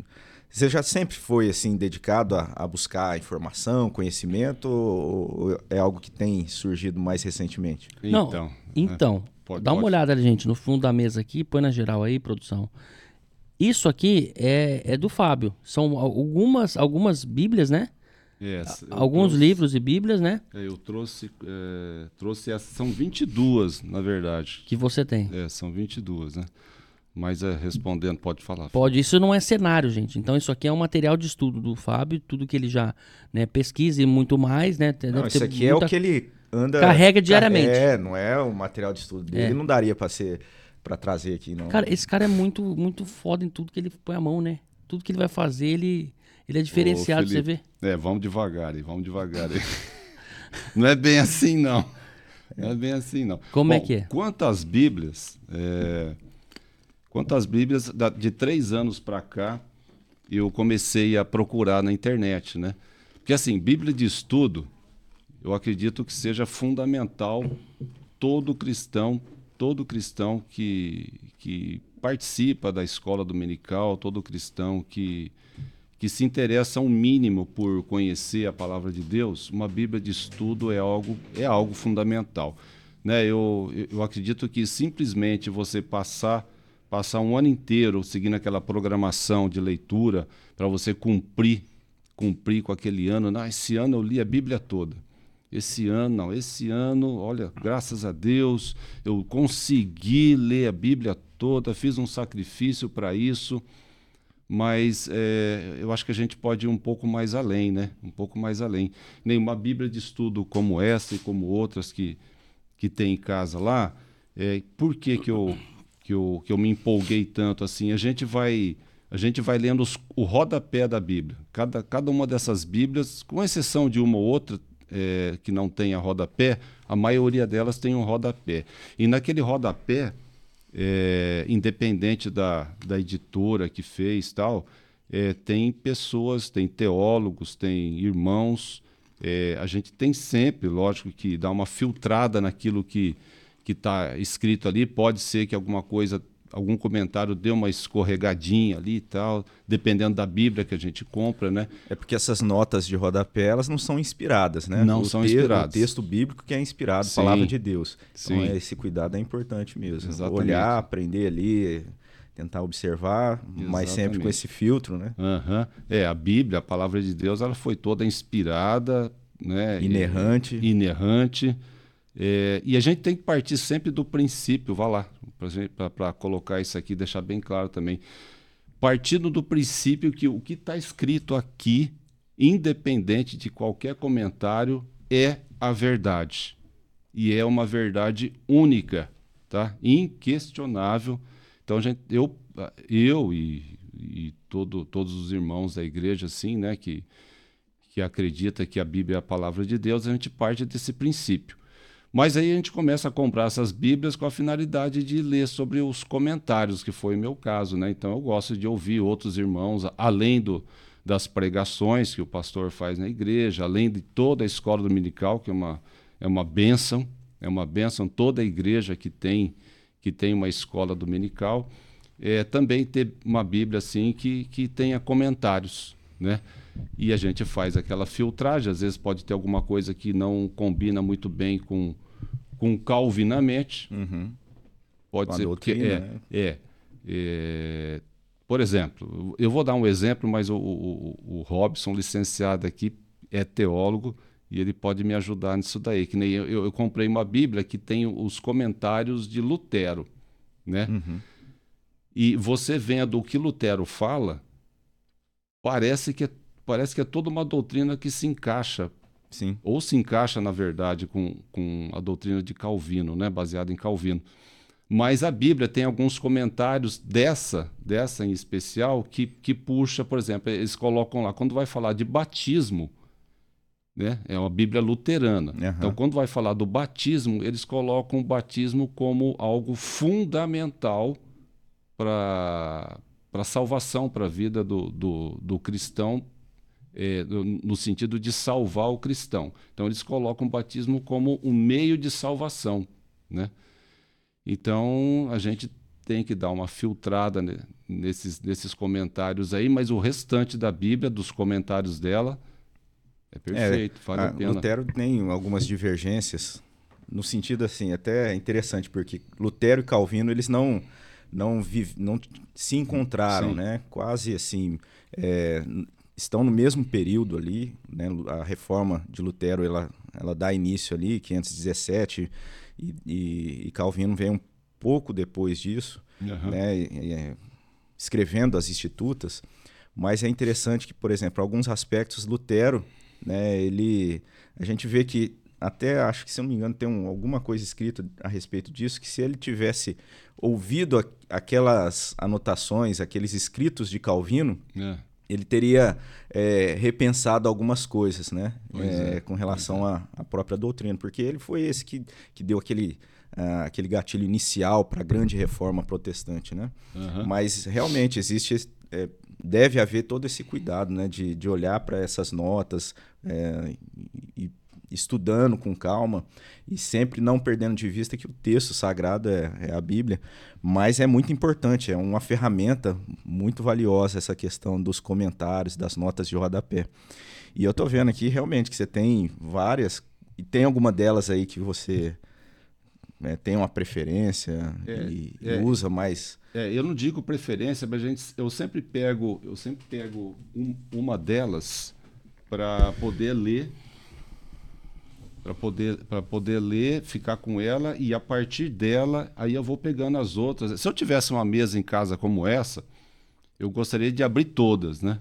você já sempre foi assim dedicado a, a buscar informação, conhecimento, ou, ou é algo que tem surgido mais recentemente? Não, Então. Então, Pode- dá uma pode. olhada, gente, no fundo da mesa aqui, põe na geral aí, produção. Isso aqui é, é do Fábio. São algumas, algumas bíblias, né? Eu Alguns trouxe- livros e bíblias, né? é, Eu trouxe, é, trouxe essa, são 22, na verdade. Que você tem. É, são 22, né? Mas é, respondendo, pode falar. Pode, isso não é cenário, gente. Então, isso aqui é um material de estudo do Fábio, tudo que ele já né, pesquisa e muito mais, né? Não, isso aqui é o muita- que ele anda. Carrega diariamente. É, não é o material de estudo dele. É. Não daria para ser para trazer aqui, não. Cara, esse cara é muito, muito foda em tudo que ele põe a mão, né? Tudo que ele vai fazer, ele, ele é diferenciado, você vê. Felipe. É, vamos devagar aí, vamos devagar aí. não é bem assim, não. Não é bem assim, não. Como é Bom, que é? Quantas Bíblias, é, quantas Bíblias da- de três anos para cá eu comecei a procurar na internet, né? Porque assim, Bíblia de estudo, eu acredito que seja fundamental todo cristão, todo cristão que, que participa da escola dominical, todo cristão que, que se interessa um mínimo por conhecer a palavra de Deus, uma Bíblia de estudo é algo, é algo fundamental. Né? Eu, eu acredito que simplesmente você passar, passar um ano inteiro seguindo aquela programação de leitura para você cumprir, cumprir com aquele ano. Não, esse ano eu li a Bíblia toda. Esse ano, não, esse ano, olha, graças a Deus, eu consegui ler a Bíblia toda, fiz um sacrifício para isso, mas é, eu acho que a gente pode ir um pouco mais além, né? Um pouco mais além. Nenhuma Bíblia de estudo como essa e como outras que, que tem em casa lá, é, por que, que, eu, que, eu, que eu me empolguei tanto assim? A gente vai, a gente vai lendo os, o rodapé da Bíblia. Cada, cada uma dessas Bíblias, com exceção de uma ou outra, é, que não tenha rodapé, a maioria delas tem um rodapé. E naquele rodapé, é, independente da, da editora que fez tal, é, tem pessoas, tem teólogos, tem irmãos. a gente tem sempre, lógico, que dar uma filtrada naquilo que está escrito ali. Pode ser que alguma coisa algum comentário deu uma escorregadinha ali e tal, dependendo da Bíblia que a gente compra, né? É porque essas notas de rodapé, elas não são inspiradas, né? Não o são inspiradas. O texto bíblico que é inspirado, Sim. palavra de Deus. Então, Sim. É, esse cuidado é importante mesmo. Exatamente. Olhar, aprender ali, tentar observar, Exatamente. mas sempre com esse filtro, né? Uhum. É, a Bíblia, a palavra de Deus, ela foi toda inspirada, né? Inerrante. Inerrante. É, e a gente tem que partir sempre do princípio, vá lá, para colocar isso aqui, deixar bem claro também. Partindo do princípio que o que está escrito aqui, independente de qualquer comentário, é a verdade. E é uma verdade única, tá? inquestionável. Então, gente, eu, eu e, e todo, todos os irmãos da igreja, assim, né, que, que acredita que a Bíblia é a palavra de Deus, a gente parte desse princípio. Mas aí a gente começa a comprar essas Bíblias com a finalidade de ler sobre os comentários, que foi o meu caso. Né? Então eu gosto de ouvir outros irmãos, além do, das pregações que o pastor faz na igreja, além de toda a escola dominical, que é uma, é uma bênção, é uma bênção toda a igreja que tem, que tem uma escola dominical. É, também ter uma Bíblia assim que, que tenha comentários. Né? E a gente faz aquela filtragem, às vezes pode ter alguma coisa que não combina muito bem com com calvinamente. Uhum. Pode com ser doutrina, porque é, né? é, é, Por exemplo, eu vou dar um exemplo, mas o, o, o, Robson, licenciado aqui, é teólogo e ele pode me ajudar nisso daí. Que nem eu, eu, eu comprei uma Bíblia que tem os comentários de Lutero, né? Uhum. E você vendo o que Lutero fala, parece que é, parece que é toda uma doutrina que se encaixa Sim. ou se encaixa, na verdade, com, com a doutrina de Calvino, né, baseada em Calvino. Mas a Bíblia tem alguns comentários dessa, dessa em especial, que, que puxa, por exemplo, eles colocam lá, quando vai falar de batismo, né, é uma Bíblia luterana. Uhum. Então, quando vai falar do batismo, eles colocam o batismo como algo fundamental para a salvação, para a vida do, do, do cristão é, no, no, sentido de salvar o cristão. Então, eles colocam o batismo como um meio de salvação. Né? Então, a gente tem que dar uma filtrada né, nesses, nesses comentários aí, mas o restante da Bíblia, dos comentários dela, é perfeito, é, vale a, a pena. Lutero tem algumas divergências, no sentido assim, até interessante, porque Lutero e Calvino, eles não não, vive, não se encontraram, Sim. né? Quase assim, é, estão no mesmo período ali, né? A reforma de Lutero ela, ela dá início ali, 517, e, e, e Calvino vem um pouco depois disso, Uhum. né? E- é, escrevendo as Institutas. Mas é interessante que, por exemplo, alguns aspectos Lutero, né? Ele, a gente vê que até acho que se eu não me engano tem um- alguma coisa escrita a respeito disso que se ele tivesse ouvido a- aquelas anotações, aqueles escritos de Calvino, É. ele teria é, repensado algumas coisas, né? É, é, com relação à, à própria doutrina, porque ele foi esse que, que deu aquele, ah, aquele gatilho inicial para a grande reforma protestante, né? Aham. Mas realmente existe, é, deve haver todo esse cuidado, né? De, de olhar para essas notas é, e estudando com calma e sempre não perdendo de vista que o texto sagrado é, é a Bíblia, mas é muito importante, é uma ferramenta muito valiosa essa questão dos comentários, das notas de rodapé. E eu tô vendo aqui realmente que você tem várias, e tem alguma delas aí que você né, tem uma preferência É, e, é. usa mais. É, eu não digo preferência, mas a gente, eu sempre pego, eu sempre pego um- uma delas para poder ler, para poder, para poder ler, ficar com ela e a partir dela aí eu vou pegando as outras. Se eu tivesse uma mesa em casa como essa, eu gostaria de abrir todas, né?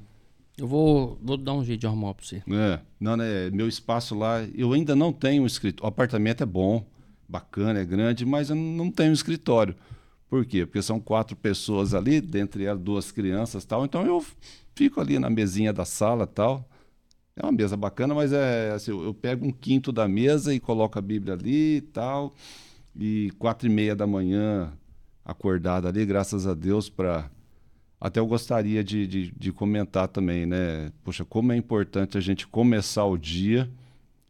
Eu vou, vou dar um jeito de arrumar pra você. É, não, né? Meu espaço lá, eu ainda não tenho um escritório. O apartamento é bom, bacana, é grande, mas eu não tenho um escritório. Por quê? Porque são quatro pessoas ali, dentre elas duas crianças tal. Então eu fico ali na mesinha da sala tal. É uma mesa bacana, mas é assim, eu pego um quinto da mesa e coloco a Bíblia ali e tal. E quatro e meia da manhã, acordado ali, graças a Deus, para até eu gostaria de, de, de comentar também, né? Poxa, como é importante a gente começar o dia.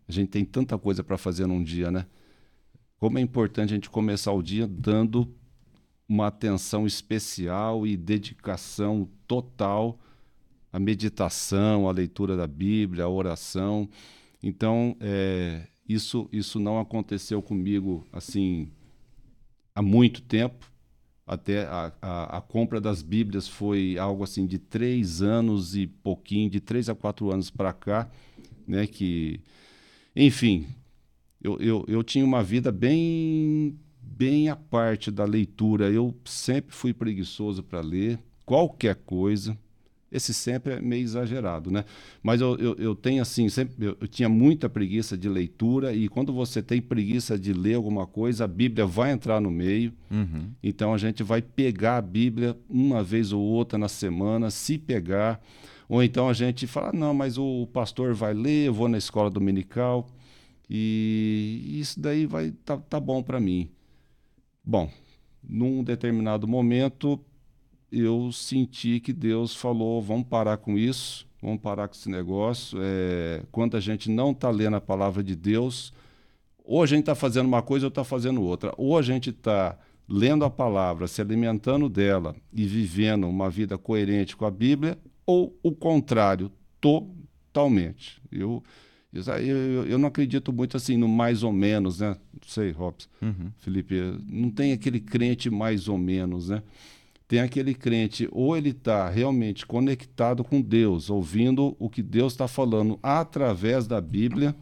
A gente tem tanta coisa para fazer num dia, né? Como é importante a gente começar o dia dando uma atenção especial e dedicação total à meditação, à leitura da Bíblia, à oração. Então, é, isso, isso não aconteceu comigo assim há muito tempo. Até a, a, a, compra das Bíblias foi algo assim de três anos e pouquinho, de três a quatro anos para cá, né? Que, enfim, eu, eu, eu tinha uma vida bem bem à parte da leitura. Eu sempre fui preguiçoso para ler qualquer coisa. Esse sempre é meio exagerado, né? Mas eu, eu, eu tenho assim, sempre eu, eu, tinha muita preguiça de leitura e quando você tem preguiça de ler alguma coisa, a Bíblia vai entrar no meio. Uhum. Então a gente vai pegar a Bíblia uma vez ou outra na semana, se pegar. Ou então a gente fala, não, mas o pastor vai ler, eu vou na escola dominical e isso daí vai tá, tá bom para mim. Bom, num determinado momento eu senti que Deus falou: vamos parar com isso, vamos parar com esse negócio. É, quando a gente não está lendo a palavra de Deus, ou a gente está fazendo uma coisa ou está fazendo outra. Ou a gente está lendo a palavra, se alimentando dela e vivendo uma vida coerente com a Bíblia, ou o contrário, totalmente. Eu eu, eu não acredito muito assim no mais ou menos, né? Não sei, Robson, uhum. Felipe, não tem aquele crente mais ou menos, né? Tem aquele crente, ou ele está realmente conectado com Deus, ouvindo o que Deus está falando através da Bíblia,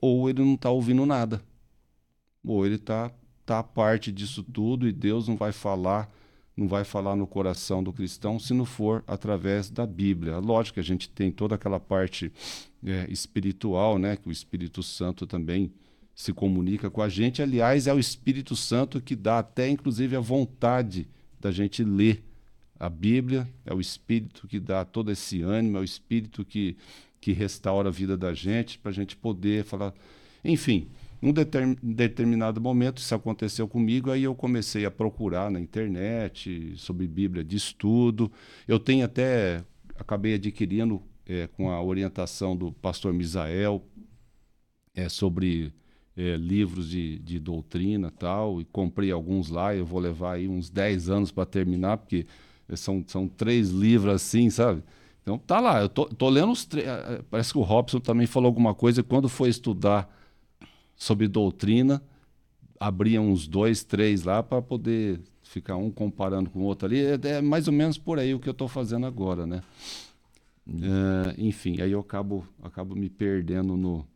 ou ele não está ouvindo nada. Ou ele está tá à parte disso tudo e Deus não vai falar não vai falar no coração do cristão se não for através da Bíblia. Lógico que a gente tem toda aquela parte é, espiritual, né, que o Espírito Santo também se comunica com a gente. Aliás, é o Espírito Santo que dá até, inclusive, a vontade da gente ler a Bíblia. É o Espírito que dá todo esse ânimo, é o Espírito que, que restaura a vida da gente, para a gente poder falar. Enfim, um determin, determinado momento, isso aconteceu comigo, aí eu comecei a procurar na internet sobre Bíblia de estudo. Eu tenho até, acabei adquirindo é, com a orientação do pastor Misael é, sobre é, livros de, de doutrina tal, e comprei alguns lá, eu vou levar aí uns 10 anos para terminar, porque são, são três livros assim, sabe? Então tá lá, eu tô, tô lendo os três. É, é, parece que o Robson também falou alguma coisa, quando foi estudar sobre doutrina, abria uns dois, três lá para poder ficar um comparando com o outro ali. É, é, mais ou menos por aí o que eu estou fazendo agora, né? Uh, enfim, aí eu acabo, acabo me perdendo no,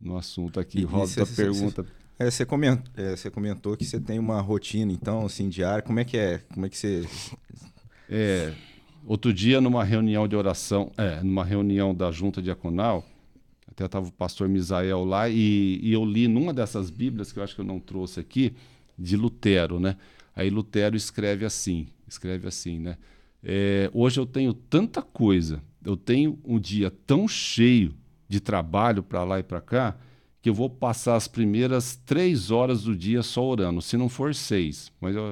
no assunto aqui. Roda a pergunta. É, você, comentou, é, você comentou que você tem uma rotina, então, assim, diária. Como é que é? Como é que você. É, outro dia, numa reunião de oração, é, numa reunião da junta diaconal, até estava o pastor Misael lá, e, e eu li numa dessas Bíblias, que eu acho que eu não trouxe aqui, de Lutero, né? Aí Lutero escreve assim, escreve assim, né? É, hoje eu tenho tanta coisa eu tenho um dia tão cheio de trabalho para lá e para cá que eu vou passar as primeiras três horas do dia só orando, se não for seis, mas eu,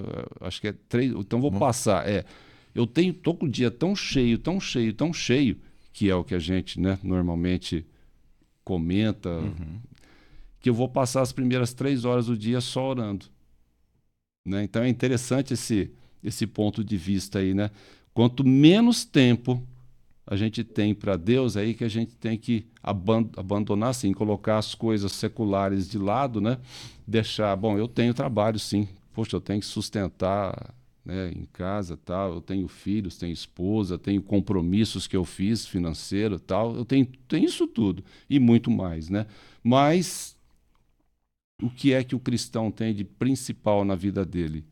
eu acho que é três, então vou passar. É, eu tenho tô com o dia tão cheio, tão cheio, tão cheio que é o que a gente, né, normalmente comenta, uhum. que eu vou passar as primeiras três horas do dia só orando. Né? Então é interessante esse, esse ponto de vista aí, né? Quanto menos tempo a gente tem para Deus, aí que a gente tem que abandonar, sim, colocar as coisas seculares de lado, né? Deixar, bom, eu tenho trabalho, sim. Poxa, eu tenho que sustentar né, em casa, tal. Eu tenho filhos, tenho esposa, tenho compromissos que eu fiz, financeiro, tal. Eu tenho, tenho isso tudo e muito mais, né? Mas o que é que o cristão tem de principal na vida dele?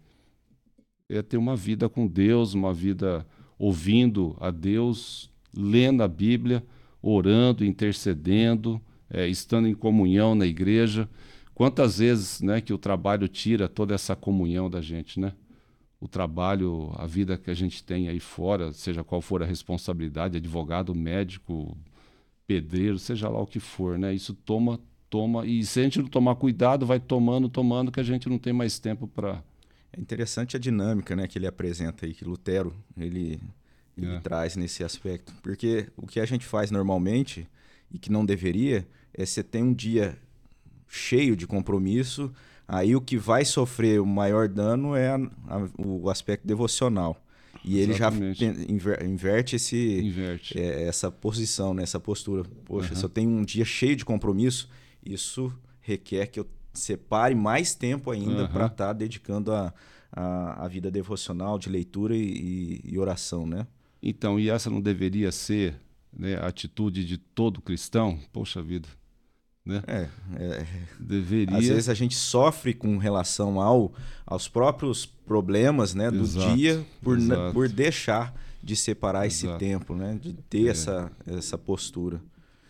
É ter uma vida com Deus, uma vida ouvindo a Deus, lendo a Bíblia, orando, intercedendo, é, estando em comunhão na igreja. Quantas vezes né, que o trabalho tira toda essa comunhão da gente, né? O trabalho, a vida que a gente tem aí fora, seja qual for a responsabilidade, advogado, médico, pedreiro, seja lá o que for, né? Isso toma, toma, e se a gente não tomar cuidado, vai tomando, tomando, que a gente não tem mais tempo para... É interessante a dinâmica né, que ele apresenta aí, que Lutero, ele ele é. traz nesse aspecto. Porque o que a gente faz normalmente e que não deveria é você ter um dia cheio de compromisso, Aí o que vai sofrer o maior dano é a, a, o aspecto devocional. E Exatamente. ele já inver, inverte, esse, inverte. É, essa posição, né? essa postura. Poxa, uhum. se eu tenho um dia cheio de compromisso, isso requer que eu separe mais tempo ainda uhum. para estar tá dedicando a, a, a, vida devocional, de leitura e, e, oração, né? Então, e essa não deveria ser né, a atitude de todo cristão? Poxa vida, né? É, é, deveria. Às vezes a gente sofre com relação ao, aos próprios problemas né, do exato, dia por, por deixar de separar exato. esse tempo, né, de ter é. essa, essa postura.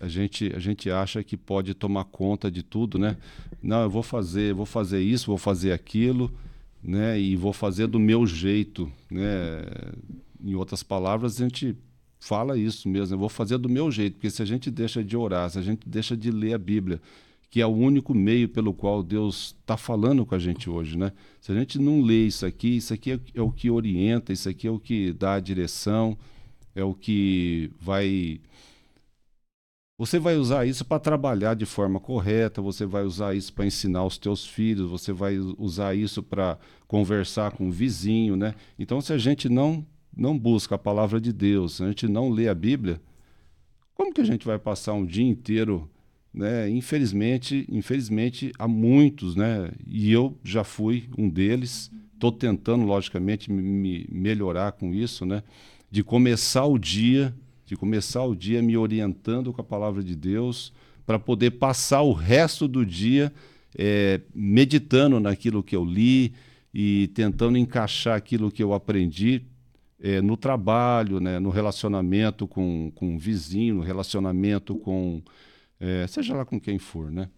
A gente, a gente acha que pode tomar conta de tudo, né? Não, eu vou fazer, vou fazer isso, vou fazer aquilo, né? E vou fazer do meu jeito, né? Em outras palavras, a gente fala isso mesmo. Eu vou fazer do meu jeito, porque se a gente deixa de orar, se a gente deixa de ler a Bíblia, que é o único meio pelo qual Deus está falando com a gente hoje, né? Se a gente não lê isso aqui, isso aqui é, é o que orienta, isso aqui é o que dá a direção, é o que vai você vai usar isso para trabalhar de forma correta, você vai usar isso para ensinar os teus filhos, você vai usar isso para conversar com o vizinho, né? Então, se a gente não não busca a palavra de Deus, a gente não lê a Bíblia, como que a gente vai passar um dia inteiro né? Infelizmente, infelizmente há muitos, né? E eu já fui um deles. Estou tentando, logicamente, me melhorar com isso, né? De começar o dia, de começar o dia me orientando com a palavra de Deus, para poder passar o resto do dia é, meditando naquilo que eu li e tentando encaixar aquilo que eu aprendi é, no trabalho, né, no relacionamento com, com o vizinho, no relacionamento com é, seja lá com quem for, né?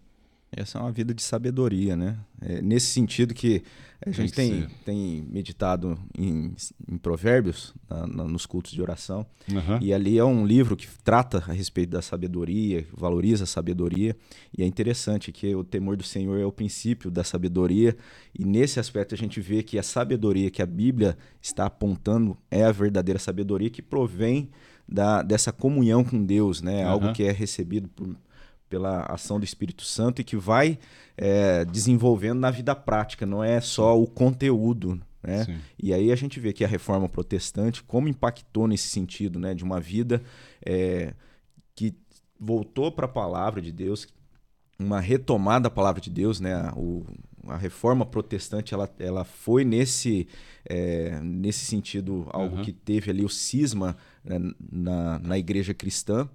Essa é uma vida de sabedoria, né? É nesse sentido que a gente tem, tem, tem meditado em, em provérbios na, na, nos cultos de oração uhum. e ali é um livro que trata a respeito da sabedoria, valoriza a sabedoria e é interessante que o temor do Senhor é o princípio da sabedoria e nesse aspecto a gente vê que a sabedoria que a Bíblia está apontando é a verdadeira sabedoria que provém da, dessa comunhão com Deus, né? Uhum. Algo que é recebido por, pela ação do Espírito Santo e que vai é, desenvolvendo na vida prática, não é só o conteúdo. Né? E aí a gente vê que a reforma protestante, como impactou nesse sentido, né? de uma vida é, que voltou para a palavra de Deus, uma retomada da palavra de Deus, né? O, a reforma protestante ela, ela foi nesse, é, nesse sentido algo uhum. que teve ali o cisma né, na, na igreja cristã,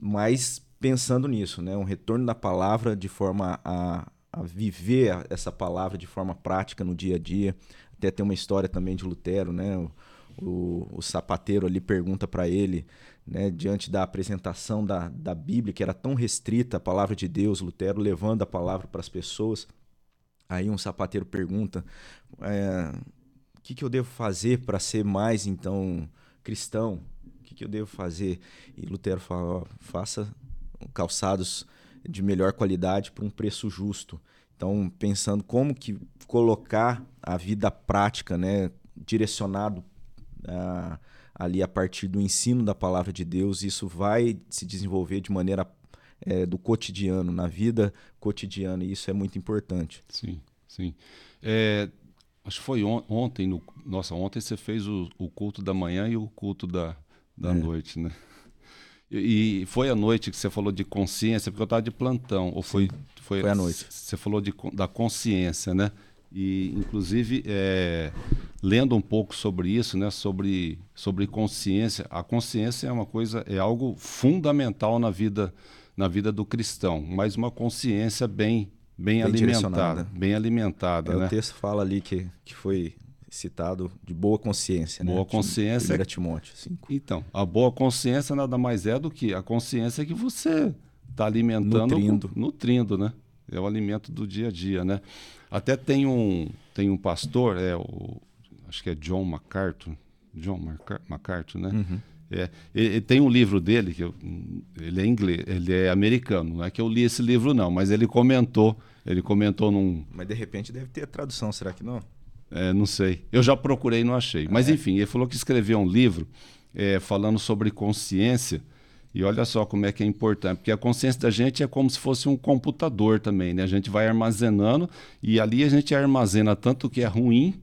mas pensando nisso, né? Um retorno da palavra de forma a, a viver essa palavra de forma prática no dia a dia. Até tem uma história também de Lutero, né? O, o, o sapateiro ali pergunta para ele, né, diante da apresentação da, da Bíblia, que era tão restrita a palavra de Deus, Lutero levando a palavra para as pessoas. Aí um sapateiro pergunta: é, o que, que eu devo fazer para ser mais, então, cristão? O que, que eu devo fazer? E Lutero fala: faça calçados de melhor qualidade por um preço justo. Então, pensando como que colocar a vida prática, né, direcionado uh, ali a partir do ensino da palavra de Deus, isso vai se desenvolver de maneira é, do cotidiano, na vida cotidiana, e isso é muito importante. Sim, sim. É, acho que foi on ontem, no, nossa, ontem você fez o, o, culto da manhã e o culto da, da é. noite, né? E foi à noite que você falou de consciência, porque eu estava de plantão. Ou foi, foi, foi à noite. Você falou de, da consciência, né? E, inclusive, é, lendo um pouco sobre isso, né? Sobre, sobre consciência. A consciência é uma coisa, é algo fundamental na vida, na vida do cristão, mas uma consciência bem, bem, bem alimentada. Bem alimentada. É, né? O texto fala ali que, que foi citado de boa consciência. Boa né? consciência. 1 Timóteo 5. Então, a boa consciência nada mais é do que a consciência que você está alimentando. Nutrindo. Nutrindo, né? É o alimento do dia a dia, né? Até tem um, tem um pastor, é o, acho que é John MacArthur, John MacArthur, né? Uhum. É, ele, ele, tem um livro dele que eu, ele é inglês, ele é americano. Não é que eu li esse livro não, mas ele comentou, ele comentou num. Mas de repente deve ter a tradução, será que não? É, não sei. Eu já procurei e não achei. Mas, é. enfim, ele falou que escreveu um livro é, falando sobre consciência E olha só como é que é importante, porque a consciência da gente é como se fosse um computador também, né? A gente vai armazenando e ali a gente armazena tanto o que é ruim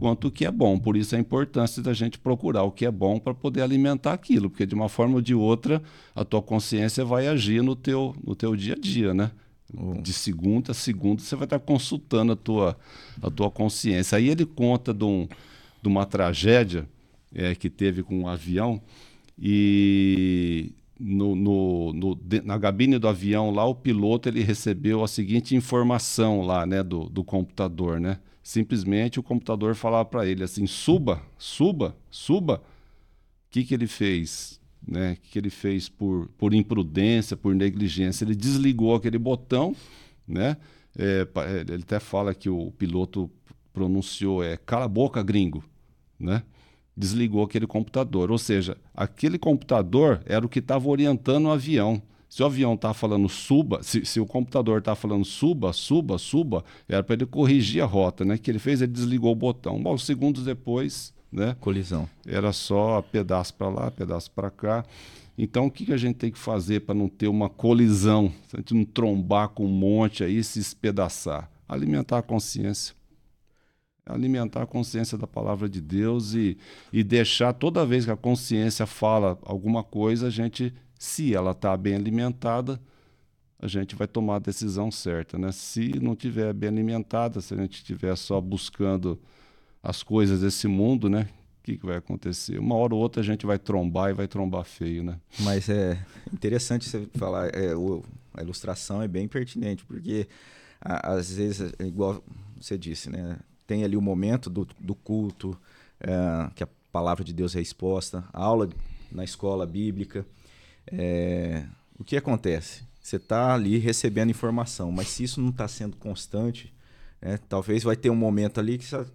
quanto o que é bom. Por isso a importância da gente procurar o que é bom para poder alimentar aquilo, porque de uma forma ou de outra a tua consciência vai agir no teu, no teu dia a dia, né? De segunda a segunda você vai estar consultando a tua, a tua consciência. Aí ele conta de, um, de uma tragédia é, que teve com um avião e no, no, no, na cabine do avião lá o piloto ele recebeu a seguinte informação lá né do, do computador né? Simplesmente o computador falava para ele assim suba suba suba. O que que ele fez né que, ele fez por, por imprudência por negligência ele desligou aquele botão né é, ele até fala que o piloto pronunciou é cala a boca gringo né desligou aquele computador. Ou seja, aquele computador era o que estava orientando o avião. Se o avião está falando suba, se, se o computador está falando suba, suba, suba, era para ele corrigir a rota, né? Que ele fez? Ele desligou o botão. Bom, segundos depois, né? Colisão. Era só pedaço para lá, pedaço para cá. Então, o que, que a gente tem que fazer para não ter uma colisão, a gente não trombar com um monte aí e se espedaçar? Alimentar a consciência alimentar a consciência da palavra de Deus e, e deixar toda vez que a consciência fala alguma coisa, a gente, se ela está bem alimentada, a gente vai tomar a decisão certa. Né? Se não tiver bem alimentada, se a gente estiver só buscando as coisas desse mundo, né? O que, que vai acontecer? Uma hora ou outra a gente vai trombar e vai trombar feio, né? Mas é interessante você falar, é, o, a ilustração é bem pertinente, porque a, às vezes, é igual você disse, né? tem ali o momento do, do culto, é, que a palavra de Deus é exposta, a aula na escola bíblica. É, o que acontece? Você está ali recebendo informação, mas se isso não está sendo constante, né, talvez vai ter um momento ali que você,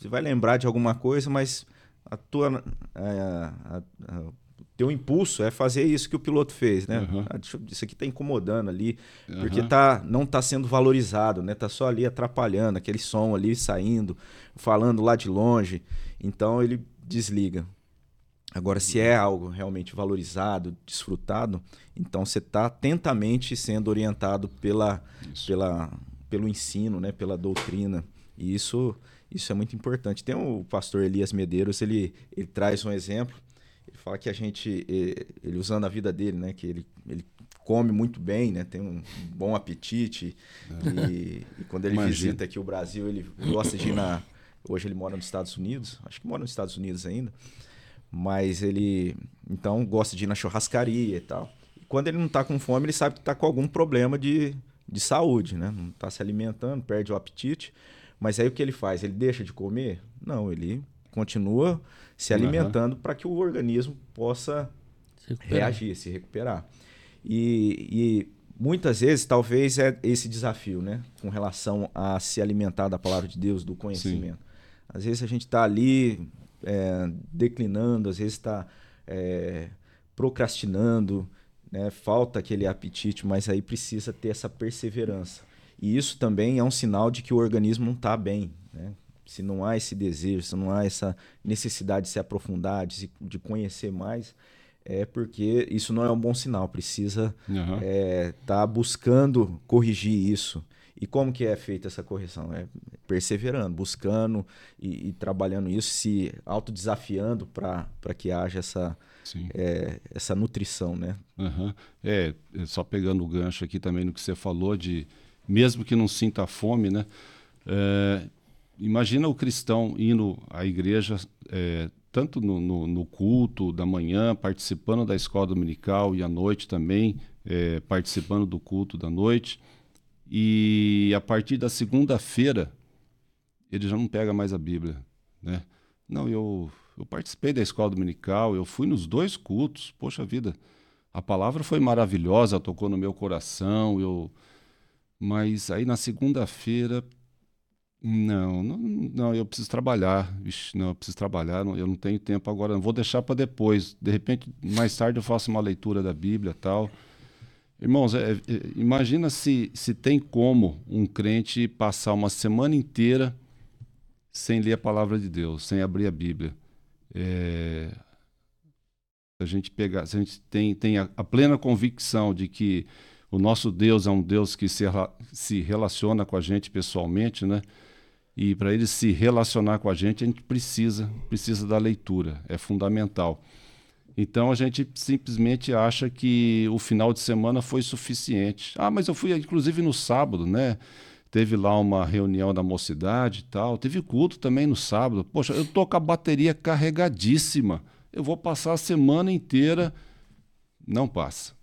você vai lembrar de alguma coisa, mas a tua, é, a, a, teu impulso é fazer isso que o piloto fez, né? Uhum. Ah, isso aqui está incomodando ali, uhum. porque tá, não está sendo valorizado, né? Tá só ali atrapalhando, aquele som ali saindo, falando lá de longe. Então ele desliga. Agora, se é algo realmente valorizado, desfrutado, então você está atentamente sendo orientado pela, pela, pelo ensino, né? pela doutrina. E isso, isso é muito importante. Tem o pastor Elias Medeiros, ele, ele traz um exemplo ele fala que a gente, ele usando a vida dele, né, que ele, ele come muito bem, né, tem um bom apetite é. e, e, quando ele Imagina. visita aqui o Brasil, ele gosta de ir na, hoje ele mora nos Estados Unidos, acho que mora nos Estados Unidos ainda, mas ele então gosta de ir na churrascaria e tal. E quando ele não está com fome, ele sabe que está com algum problema de, de saúde, né, não está se alimentando, perde o apetite. Mas aí o que ele faz? Ele deixa de comer? Não, ele continua se alimentando uhum. para que o organismo possa se reagir, se recuperar. E, e, muitas vezes, talvez, é esse desafio, né? Com relação a se alimentar da palavra de Deus, do conhecimento. Sim. Às vezes a gente está ali é, declinando, às vezes está é, procrastinando, né? falta aquele apetite, mas aí precisa ter essa perseverança. E isso também é um sinal de que o organismo não está bem. Né? se não há esse desejo, se não há essa necessidade de se aprofundar, de, de conhecer mais, é porque isso não é um bom sinal. Precisa estar uhum. é, tá buscando corrigir isso. E como que é feita essa correção? É perseverando, buscando e, e trabalhando isso, se autodesafiando para que haja essa, é, essa nutrição, né? Uhum. É, só pegando o gancho aqui também no que você falou de, mesmo que não sinta fome, né? É, imagina o cristão indo à igreja, é, tanto no, no, no, culto da manhã, participando da escola dominical e à noite também, é, participando do culto da noite. E a partir da segunda-feira, ele já não pega mais a Bíblia. Né? Não, eu, eu participei da escola dominical, eu fui nos dois cultos, poxa vida, a palavra foi maravilhosa, tocou no meu coração, eu... mas aí na segunda-feira não, não, não, eu preciso trabalhar. Não, eu preciso trabalhar, não, eu não tenho tempo agora, não vou deixar para depois. De repente, mais tarde eu faço uma leitura da Bíblia tal. Irmãos, é, é, imagina se, se tem como um crente passar uma semana inteira sem ler a palavra de Deus, sem abrir a Bíblia. É, a gente pegar, se a gente tem, tem a, a, plena convicção de que o nosso Deus é um Deus que se, se relaciona com a gente pessoalmente, né? E para ele se relacionar com a gente, a gente precisa, precisa da leitura, é fundamental. Então a gente simplesmente acha que o final de semana foi suficiente. Ah, mas eu fui inclusive no sábado, né? Teve lá uma reunião da mocidade e tal. Teve culto também no sábado. Poxa, eu tô com a bateria carregadíssima. Eu vou passar a semana inteira. Não passa.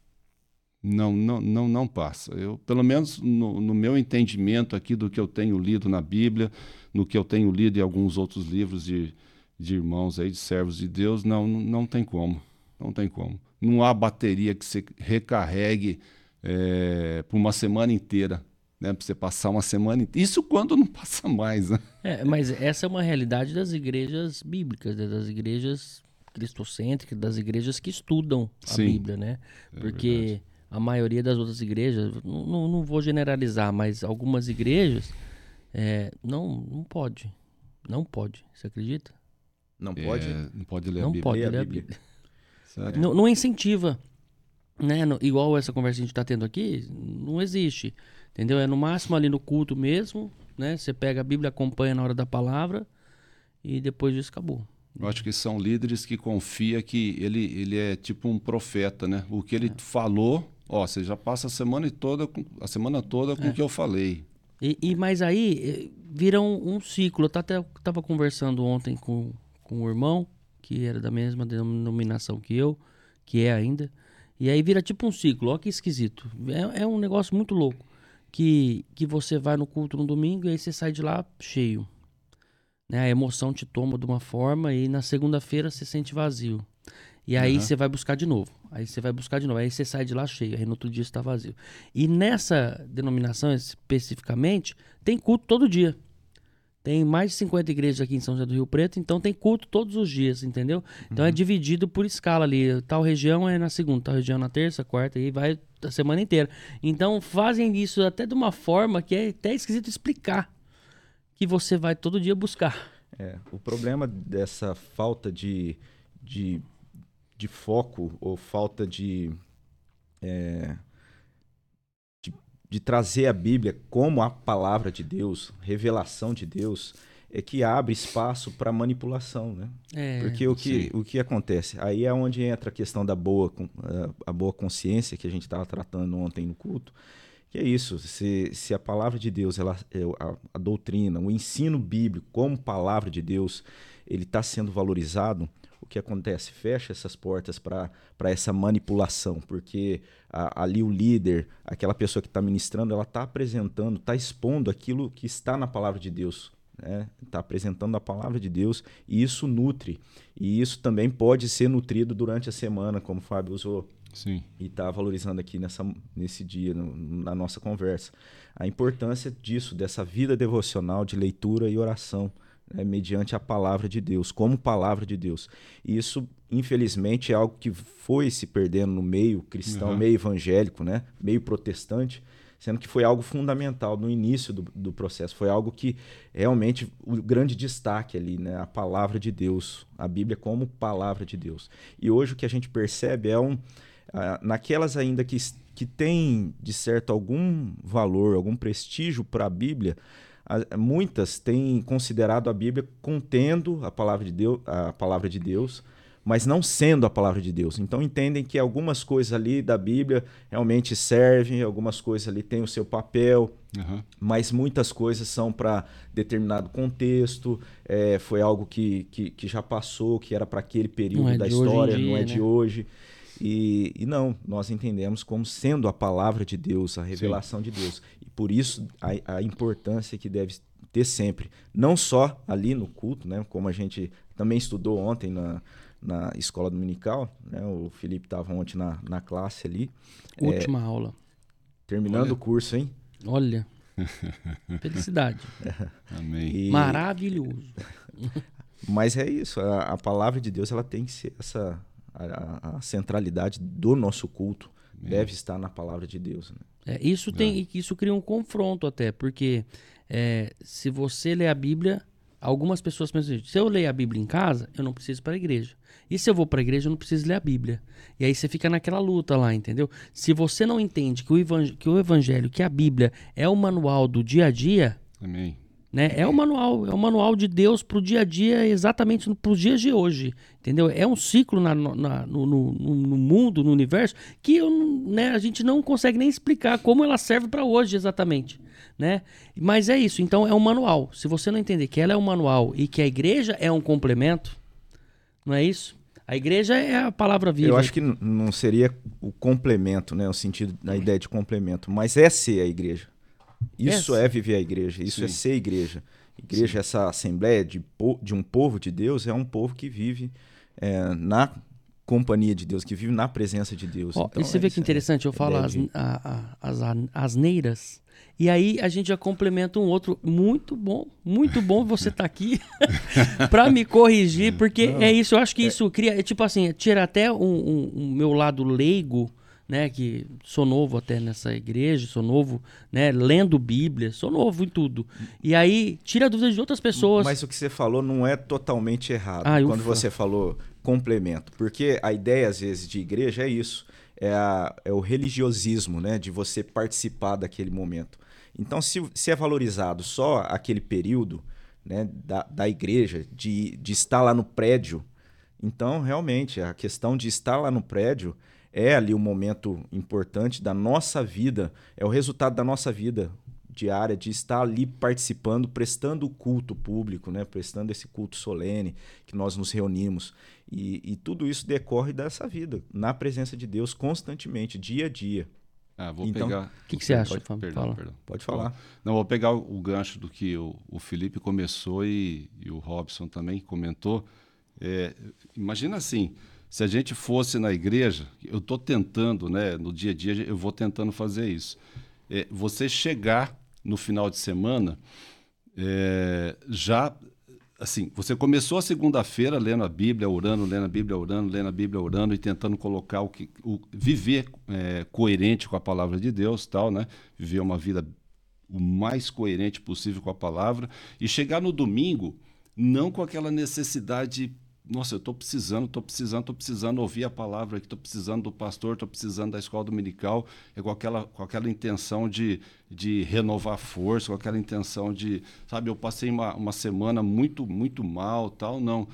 Não, não, não, não passa. Eu, pelo menos no, no meu entendimento aqui do que eu tenho lido na Bíblia, no que eu tenho lido em alguns outros livros de, de irmãos aí, de servos de Deus, não, não tem como. Não tem como. Não há bateria que você recarregue é, por uma semana inteira né? Para você passar uma semana. Isso quando não passa mais, né? É, mas essa é uma realidade das igrejas bíblicas, né? das igrejas cristocêntricas, das igrejas que estudam a Sim, Bíblia, né? É Porque é a maioria das outras igrejas, não, não vou generalizar, mas algumas igrejas é, não, não pode. Não pode. Você acredita? Não pode? É, não pode ler não a Bíblia. Pode ler a Bíblia. Não, não incentiva. Né? igual essa conversa que a gente está tendo aqui, não existe. Entendeu? É no máximo ali no culto mesmo, né? Você pega a Bíblia, acompanha na hora da palavra e depois disso acabou. Eu acho que são líderes que confia que ele, ele é tipo um profeta, né? O que ele é. falou, ó, você já passa a semana toda com, a semana toda com é. o que eu falei. E, e mas aí eh, vira um, um ciclo. Eu até estava conversando ontem com, com o irmão que era da mesma denominação que eu, que é ainda. E aí vira tipo um ciclo. Olha que esquisito. É, é um negócio muito louco que, que você vai no culto no domingo e aí você sai de lá cheio. Né? A emoção te toma de uma forma e na segunda-feira você sente vazio. E aí uhum. você vai buscar de novo. Aí você vai buscar de novo. Aí você sai de lá cheio. Aí no outro dia está vazio. E nessa denominação especificamente, tem culto todo dia. Tem mais de 50 igrejas aqui em São José do Rio Preto, então tem culto todos os dias, entendeu? Então é uhum. é dividido por escala ali. Tal região é na segunda, tal região na terça, quarta, e vai a semana inteira. Então fazem isso até de uma forma que é até esquisito explicar. Que você vai todo dia buscar. É, o problema dessa falta de, de, de foco ou falta de, é, de trazer a Bíblia como a palavra de Deus, revelação de Deus, é que abre espaço para manipulação, né? É, Porque o que, o que acontece? Aí é onde entra a questão da boa, a boa consciência que a gente estava tratando ontem no culto, que é isso, se, se a palavra de Deus, ela, é, a, a doutrina, o ensino bíblico como palavra de Deus, ele está sendo valorizado, que acontece? Fecha essas portas para essa manipulação, porque a, ali o líder, aquela pessoa que está ministrando, ela está apresentando, está expondo aquilo que está na palavra de Deus. Está né? Tá apresentando a palavra de Deus e isso nutre. E isso também pode ser nutrido durante a semana, como o Fábio usou. Sim. E está valorizando aqui nessa, nesse dia, no, na nossa conversa. A importância disso, dessa vida devocional de leitura e oração né, mediante a palavra de Deus, como palavra de Deus. E isso, infelizmente, é algo que foi se perdendo no meio cristão, uhum. meio evangélico, né, meio protestante, sendo que foi algo fundamental no início do, do processo. Foi algo que realmente o grande destaque ali, né, a palavra de Deus, a Bíblia como palavra de Deus. E hoje o que a gente percebe é um. naquelas ainda que, que tem, de certo, algum valor, algum prestígio para a Bíblia, muitas têm considerado a Bíblia contendo a palavra de Deus, a palavra de Deus, mas não sendo a palavra de Deus. Então entendem que algumas coisas ali da Bíblia realmente servem, algumas coisas ali têm o seu papel, uhum. mas muitas coisas são para determinado contexto, é, foi algo que, que, que, já passou, que era para aquele período é da história, dia, não é né? de hoje. E, e, não, nós entendemos como sendo a palavra de Deus, a revelação Sim. de Deus. Por isso a, a, importância que deve ter sempre. Não só ali no culto, né, como a gente também estudou ontem na, na escola dominical, né, o Felipe estava ontem na, na classe ali. Última é, aula. Terminando Olha. o curso, hein? Olha. Felicidade. Amém. E... Maravilhoso. Mas é isso, a, a palavra de Deus ela tem que ser essa a, a centralidade do nosso culto é. deve estar na palavra de Deus. Né? É, isso tem, é. isso cria um confronto até, porque é, se você lê a Bíblia, algumas pessoas pensam assim, se eu leio a Bíblia em casa, eu não preciso ir para a igreja. E se eu vou para a igreja, eu não preciso ler a Bíblia. E aí você fica naquela luta lá, entendeu? Se você não entende que o, evangelho, que o evangelho, que a Bíblia é o manual do dia a dia, Amém. Né? É o manual, é o manual de Deus pro dia a dia, exatamente para os dias de hoje, entendeu? É um ciclo na, na- no, no- no- mundo, no universo, que eu né, a gente não consegue nem explicar como ela serve para hoje exatamente, né? Mas é isso, então é um manual. Se você não entender que ela é um manual e que a igreja é um complemento, não é isso? A igreja é a palavra viva. Eu acho que não seria o complemento, né? O sentido da ideia de complemento, mas é ser a igreja. Isso É é, viver a igreja, isso é Sim. ser igreja. Igreja, essa assembleia de, de um povo de Deus, é um povo que vive é, na companhia de Deus, que vive na presença de Deus. Ó, Então, e você é vê isso, que interessante, eu é falo as, de- a- a- as asneiras, e aí a gente já complementa um outro. Muito bom, muito bom você estar aqui pra me corrigir, porque é isso, eu acho que isso cria, é tipo assim, tira até um, um- um meu lado leigo, né, que sou novo até nessa igreja, sou novo, né, lendo Bíblia, sou novo em tudo. E aí tira a dúvida de outras pessoas. Mas o que você falou não é totalmente errado quando ufa. você falou complemento. Porque a ideia, às vezes, de igreja é isso. É, a- é o religiosismo, né? De você participar daquele momento. Então, se, se é valorizado só aquele período né, da, da igreja, de, de estar lá no prédio, então, realmente, a questão de estar lá no prédio é ali um momento importante da nossa vida, é o resultado da nossa vida diária, de estar ali participando, prestando o culto público, né? prestando esse culto solene que nós nos reunimos. E, e tudo isso decorre dessa vida, na presença de Deus, constantemente, dia a dia. Ah, vou Então, pegar. O que, que você acha, Pode- Fábio? Perdão, Fala. perdão. Pode falar. Não, vou pegar o, o gancho do que o, o Felipe começou e, e o Robson também comentou. É, imagina assim, se a gente fosse na igreja, eu estou tentando, né, no dia a dia, eu vou tentando fazer isso. É, você chegar no final de semana, é, já assim, você começou a segunda-feira lendo a Bíblia, orando, lendo a Bíblia, orando, lendo a Bíblia, orando e tentando colocar o que, o, viver é, coerente com a palavra de Deus, tal, né? Viver uma vida o mais coerente possível com a palavra e chegar no domingo não com aquela necessidade nossa, eu estou precisando, estou precisando, estou precisando ouvir a palavra, estou precisando do pastor, estou precisando da escola dominical, é com aquela, com aquela intenção de, de renovar força, com aquela intenção de, sabe, eu passei uma, uma semana muito, muito mal, tal, não.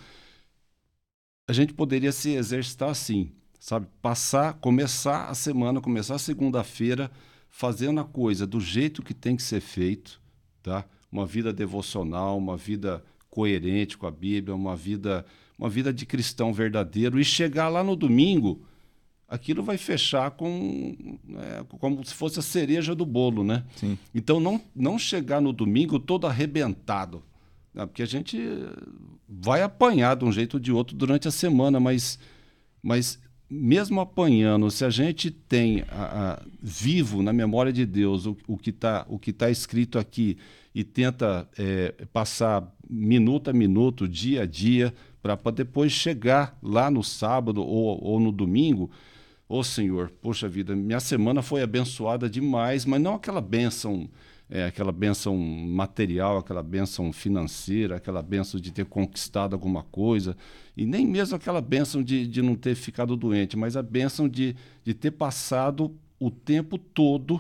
A gente poderia se exercitar assim, sabe, passar, começar a semana, começar a segunda-feira, fazendo a coisa do jeito que tem que ser feito, tá? Uma vida devocional, uma vida coerente com a Bíblia, uma vida uma vida de cristão verdadeiro e chegar lá no domingo, aquilo vai fechar com é, como se fosse a cereja do bolo, né? Sim. Então não não chegar no domingo todo arrebentado, né? porque a gente vai apanhar de um jeito ou de outro durante a semana, mas mas mesmo apanhando, se a gente tem a, a, vivo na memória de Deus o, o que está tá escrito aqui e tenta é, passar minuto a minuto, dia a dia, para depois chegar lá no sábado ou, ou no domingo, ô oh, Senhor, poxa vida, minha semana foi abençoada demais, mas não aquela bênção, é, aquela bênção material, aquela bênção financeira, aquela bênção de ter conquistado alguma coisa, e nem mesmo aquela bênção de, de não ter ficado doente, mas a bênção de, de ter passado o tempo todo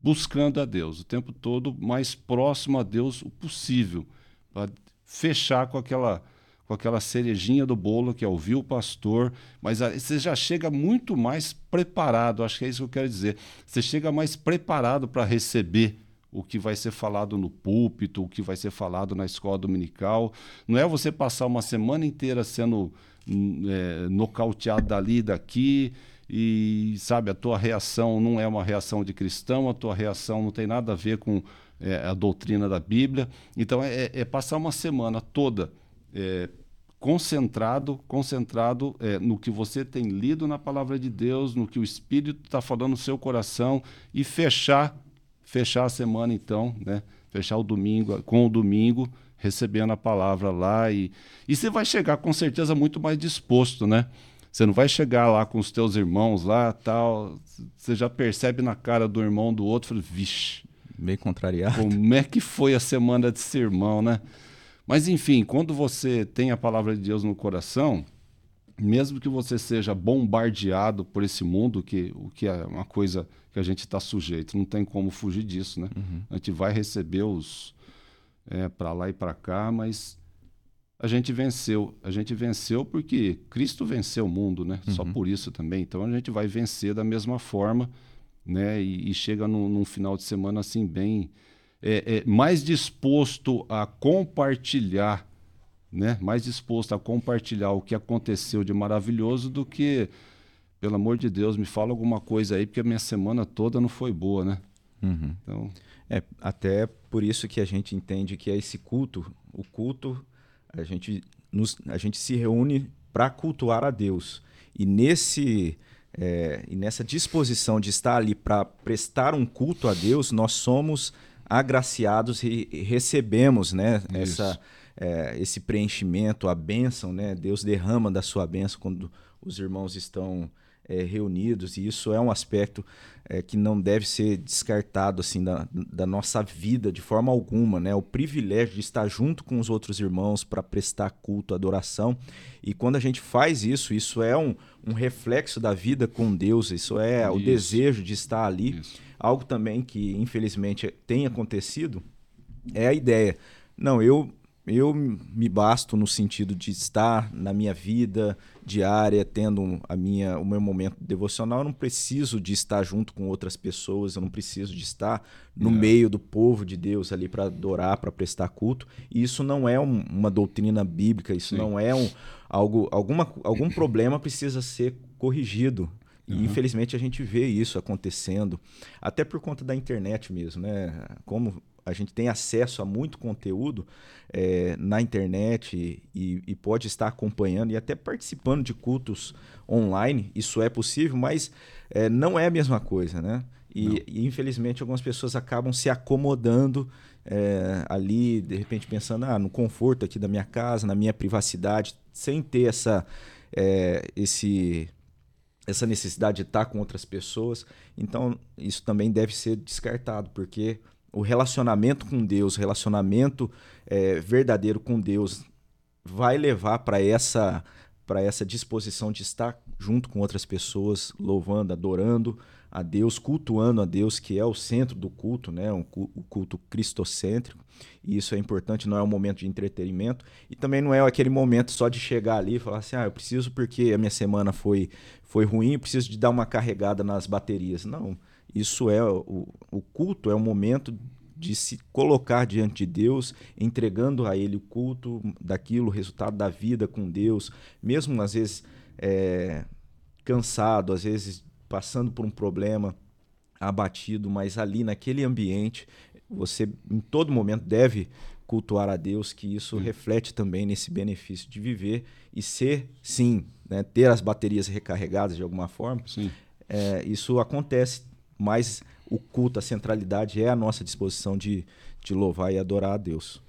buscando a Deus, o tempo todo mais próximo a Deus o possível, para fechar com aquela com aquela cerejinha do bolo que é ouvir o pastor, mas você já chega muito mais preparado, acho que é isso que eu quero dizer. Você chega mais preparado para receber o que vai ser falado no púlpito, o que vai ser falado na escola dominical. Não é você passar uma semana inteira sendo é, nocauteado dali e daqui, e sabe, a tua reação não é uma reação de cristão, a tua reação não tem nada a ver com é, a doutrina da Bíblia. Então é, é passar uma semana toda é, concentrado, concentrado é, no que você tem lido na palavra de Deus, no que o Espírito está falando no seu coração e fechar, fechar a semana então, né? Fechar o domingo com o domingo recebendo a palavra lá e e você vai chegar com certeza muito mais disposto, né? Você não vai chegar lá com os teus irmãos lá, tal, você já percebe na cara do irmão do outro, fala, vixe, Bem contrariado. como é que foi a semana de sermão, né? Mas enfim, quando você tem a palavra de Deus no coração, mesmo que você seja bombardeado por esse mundo, que o que é uma coisa que a gente está sujeito, não tem como fugir disso, né? Uhum. A gente vai receber os é, para lá e para cá, mas a gente venceu. A gente venceu porque Cristo venceu o mundo, né? Uhum. Só por isso também. Então a gente vai vencer da mesma forma, né? E, e chega num, num, final de semana assim bem é, é, mais disposto a compartilhar, né? Mais disposto a compartilhar o que aconteceu de maravilhoso do que, pelo amor de Deus, me fala alguma coisa aí porque a minha semana toda não foi boa, né? Uhum. Então, é até por isso que a gente entende que é esse culto, o culto a gente, nos, a gente se reúne para cultuar a Deus. E, nesse, é, e nessa disposição de estar ali para prestar um culto a Deus, nós somos agraciados e, recebemos né, essa, é, esse preenchimento, a bênção. Né? Deus derrama da sua bênção quando os irmãos estão é, reunidos, e isso é um aspecto é, que não deve ser descartado assim da, da, nossa vida de forma alguma, né? O privilégio de estar junto com os outros irmãos para prestar culto, adoração. E quando a gente faz isso, isso é um, um reflexo da vida com Deus, isso é isso. o desejo de estar ali. Isso. Algo também que, infelizmente, tem acontecido é a ideia. Não, eu eu me basto no sentido de estar na minha vida diária, tendo a minha, o meu momento devocional. Eu não preciso de estar junto com outras pessoas, eu não preciso de estar no é. meio do povo de Deus ali para adorar, para prestar culto. E isso não é um, uma doutrina bíblica, isso Sim. não é um, algo, alguma, algum problema precisa ser corrigido. E uhum. infelizmente a gente vê isso acontecendo, até por conta da internet mesmo, né? Como a gente tem acesso a muito conteúdo é, na internet e, e, pode estar acompanhando e até participando de cultos online. Isso é possível, mas é, não é a mesma coisa, né? E, e, infelizmente algumas pessoas acabam se acomodando é, ali, de repente pensando ah, no conforto aqui da minha casa, na minha privacidade, sem ter essa, é, esse, essa necessidade de estar com outras pessoas. Então isso também deve ser descartado, porque o relacionamento com Deus, relacionamento é, verdadeiro com Deus, vai levar para essa para essa disposição de estar junto com outras pessoas, louvando, adorando a Deus, cultuando a Deus, que é o centro do culto, né? o culto cristocêntrico. E isso é importante, não é um momento de entretenimento. E também não é aquele momento só de chegar ali e falar assim: ah, eu preciso porque a minha semana foi, foi ruim, preciso de dar uma carregada nas baterias. Não. Isso é o, o culto é o momento de se colocar diante de Deus, entregando a Ele o culto daquilo, o resultado da vida com Deus, mesmo às vezes é, cansado, às vezes passando por um problema, abatido, mas ali naquele ambiente você em todo momento deve cultuar a Deus, que isso sim. reflete também nesse benefício de viver e ser, sim, né, ter as baterias recarregadas de alguma forma. É, isso acontece mas o culto, a centralidade é a nossa disposição de, de louvar e adorar a Deus.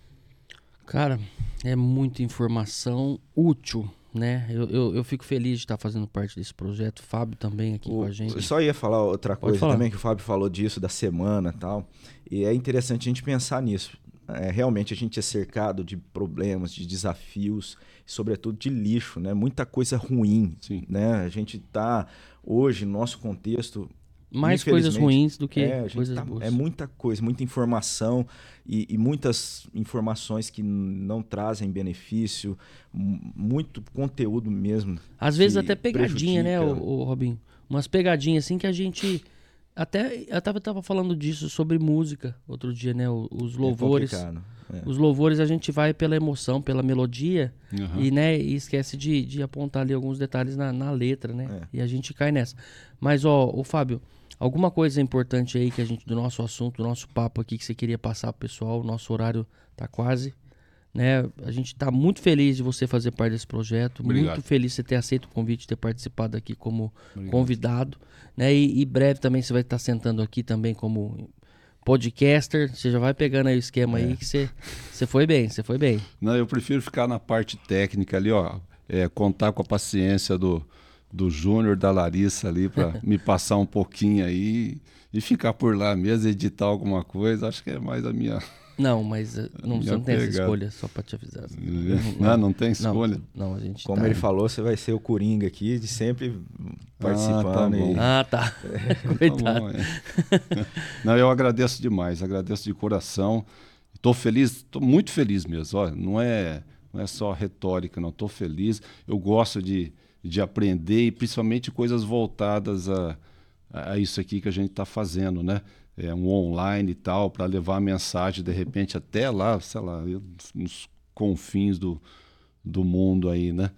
Cara, é muita informação útil, né? Eu, eu, eu, fico feliz de estar fazendo parte desse projeto. Fábio também aqui o, com a gente. Eu só ia falar outra coisa falar. também, que o Fábio falou disso, da semana e tal. E é interessante a gente pensar nisso. É, realmente a gente é cercado de problemas, de desafios, sobretudo de lixo, né? Muita coisa ruim, Sim. né? A gente está hoje, no nosso contexto, mais coisas ruins do que é, coisas tá, boas. É muita coisa, muita informação e, e, muitas informações que não trazem benefício, muito conteúdo mesmo. Às vezes até pegadinha, né, o, o Robin? Umas pegadinhas assim que a gente até eu tava, tava falando disso sobre música outro dia, né? Os é louvores. É é. Os louvores a gente vai pela emoção, pela melodia uhum. e, né, e esquece de, de apontar ali alguns detalhes na, na letra, né? É. E a gente cai nessa. Mas, ó, o Fábio, Alguma coisa importante aí que a gente do nosso assunto, do nosso papo aqui que você queria passar pro pessoal? O nosso horário tá quase, né? A gente tá muito feliz de você fazer parte desse projeto, Obrigado. muito feliz de você ter aceito o convite, ter participado aqui como Obrigado. convidado, né? E, e, breve também você vai estar sentando aqui também como podcaster, você já vai pegando aí o esquema é. aí que você, você foi bem, você foi bem. Não, eu prefiro ficar na parte técnica ali, ó, é, contar com a paciência do do Júnior, da Larissa ali, para me passar um pouquinho aí e ficar por lá mesmo, editar alguma coisa. Acho que é mais a minha. Não, mas uh, não, você não tem essa escolha, só pra te avisar. Ah, não tem escolha? Não, não, a gente Como tá- ele falou, você vai ser o Coringa aqui, de sempre participando. tá bom. e- Ah, tá. Tá Coitado. bom, é. Não, eu agradeço demais, agradeço de coração. Estou feliz, estou muito feliz mesmo. Ó, não é, não é só retórica, não. Estou feliz. Eu gosto de, de aprender e principalmente coisas voltadas a, a isso aqui que a gente está fazendo, né? É um online e tal, para levar a mensagem de repente até lá, sei lá, nos confins do, do mundo aí, né?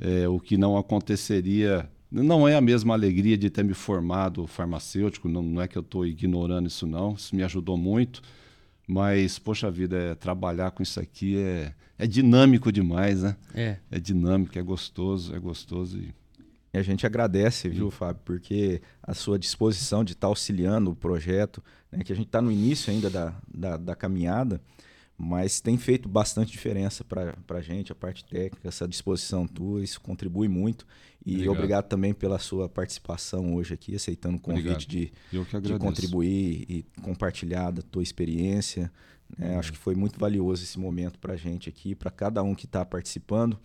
É, o que não aconteceria. Não é a mesma alegria de ter me formado farmacêutico, não, não é que eu estou ignorando isso, não. Isso me ajudou muito. Mas, poxa vida, é, trabalhar com isso aqui é, é dinâmico demais, né? É. É dinâmico, é gostoso, é gostoso. E... E a gente agradece, viu, Fábio, porque a sua disposição de estar auxiliando o projeto, né, que a gente está no início ainda da, da, da caminhada, mas tem feito bastante diferença para a gente, a parte técnica, essa disposição tua, isso contribui muito. E Obrigado. obrigado, também pela sua participação hoje aqui, aceitando o convite de, de contribuir e compartilhar da tua experiência. né? Acho que foi muito valioso esse momento para a gente aqui, para cada um que está participando.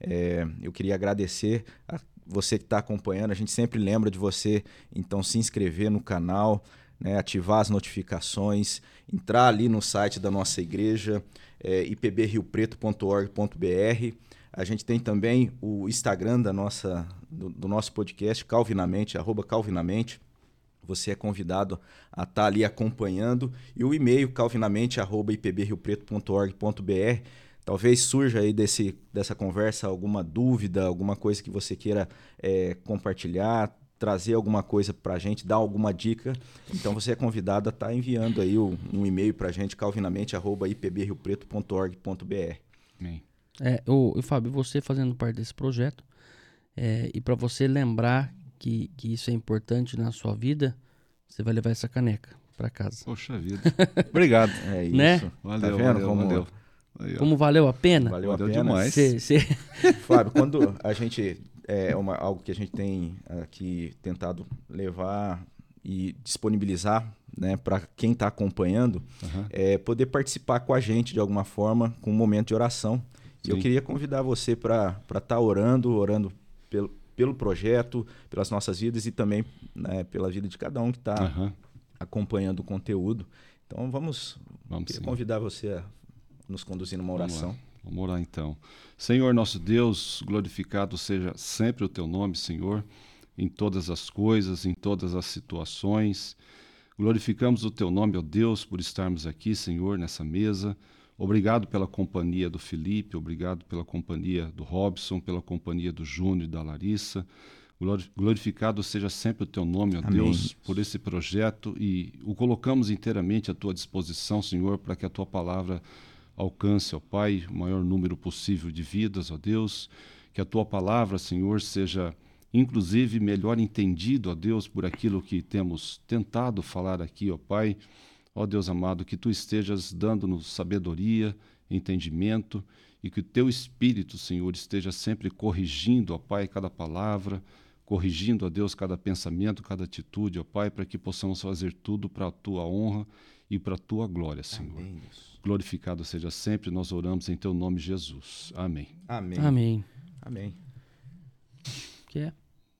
É, eu queria agradecer a você que está acompanhando. A gente sempre lembra de você, então se inscrever no canal, né? ativar as notificações, entrar ali no site da nossa igreja, é, ipbriopreto.org.br. A gente tem também o Instagram da nossa, do, do nosso podcast, Calvinamente, arroba Calvinamente. Você é convidado a estar ali acompanhando. E o e-mail calvinamente.ipbriopreto.org.br. Talvez surja aí desse, dessa conversa alguma dúvida, alguma coisa que você queira é, compartilhar, trazer alguma coisa para a gente, dar alguma dica. Então você é convidado a estar enviando aí o- um e-mail para a gente, calvinamente.ipbriopreto.org.br. É, o, o Fábio, você fazendo parte desse projeto, é, e para você lembrar que, que isso é importante na sua vida, você vai levar essa caneca para casa. Poxa vida. Obrigado. É isso. Né? Valeu, Tá vendo valeu, como- valeu. Aí. Como valeu a pena? Valeu a Valeu pena. demais. Cê- cê- Fábio, quando a gente é uma, algo que a gente tem aqui tentado levar e disponibilizar, né, para quem está acompanhando, Aham. é poder participar com a gente de alguma forma com um momento de oração. E eu Sim. queria convidar você para estar orando, orando pelo, pelo projeto, pelas nossas vidas e também né, pela vida de cada um que está Aham. acompanhando o conteúdo. Então vamos, Vamos queria sim. convidar você a nos conduzir numa oração. Vamos orar então. Senhor nosso Deus, glorificado seja sempre o teu nome, Senhor, em todas as coisas, em todas as situações. Glorificamos o teu nome, ó Deus, por estarmos aqui, Senhor, nessa mesa. Obrigado pela companhia do Felipe, obrigado pela companhia do Robson, pela companhia do Júnior e da Larissa. Glori- Glorificado seja sempre o teu nome, ó Amém. Deus, por esse projeto e o colocamos inteiramente à tua disposição, Senhor, para que a tua palavra alcance, ó Pai, o maior número possível de vidas, ó Deus. Que a tua palavra, Senhor, seja inclusive melhor entendido, ó Deus, por aquilo que temos tentado falar aqui, ó Pai. Ó Deus amado, que tu estejas dando-nos sabedoria, entendimento e que o teu espírito, Senhor, esteja sempre corrigindo, ó Pai, cada palavra, corrigindo, ó Deus, cada pensamento, cada atitude, ó Pai, para que possamos fazer tudo para a tua honra e para a tua glória, Senhor. Amém. Glorificado seja sempre, nós oramos em teu nome, Jesus. Amém. Amém. Amém. Amém. Que é?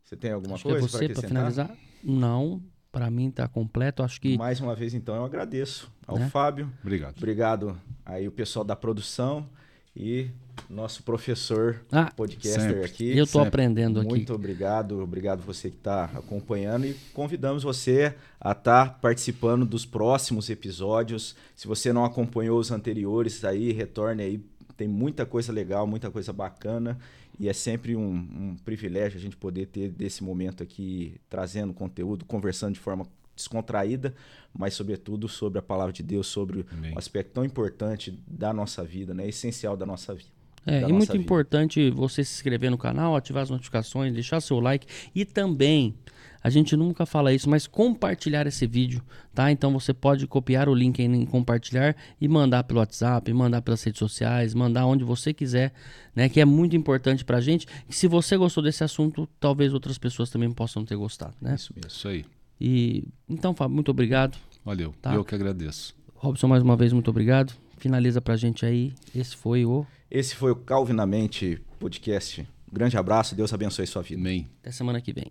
Você tem alguma Acho é coisa você para finalizar? Não, para mim tá completo. Acho que Mais uma vez, então, eu agradeço ao Né? Fábio. Obrigado. Obrigado aí o pessoal da produção e nosso professor Ah, podcaster sempre. aqui. eu sempre. aprendendo aqui. Muito obrigado, obrigado você que está acompanhando e convidamos você a estar participando dos próximos episódios. Se você não acompanhou os anteriores, aí retorne aí. Tem muita coisa legal, muita coisa bacana e é sempre um, um privilégio a gente poder ter desse momento aqui trazendo conteúdo, conversando de forma descontraída, mas sobretudo sobre a palavra de Deus, sobre Amém. um aspecto tão importante da nossa vida, né? Essencial da nossa vida. É, e muito vida. importante você se inscrever no canal, ativar as notificações, deixar seu like e também, a gente nunca fala isso, mas compartilhar esse vídeo, tá? Então você pode copiar o link em compartilhar e mandar pelo WhatsApp, mandar pelas redes sociais, mandar onde você quiser, né? Que é muito importante pra gente. E se você gostou desse assunto, talvez outras pessoas também possam ter gostado, né? Isso. Isso aí. E então, Fábio, muito obrigado. Valeu. Tá. Eu que agradeço. Robson, mais uma vez, muito obrigado. Finaliza pra gente aí. Esse foi o. Esse foi o Calvinamente Podcast. Grande abraço, Deus abençoe sua vida. Amém. Até semana que vem.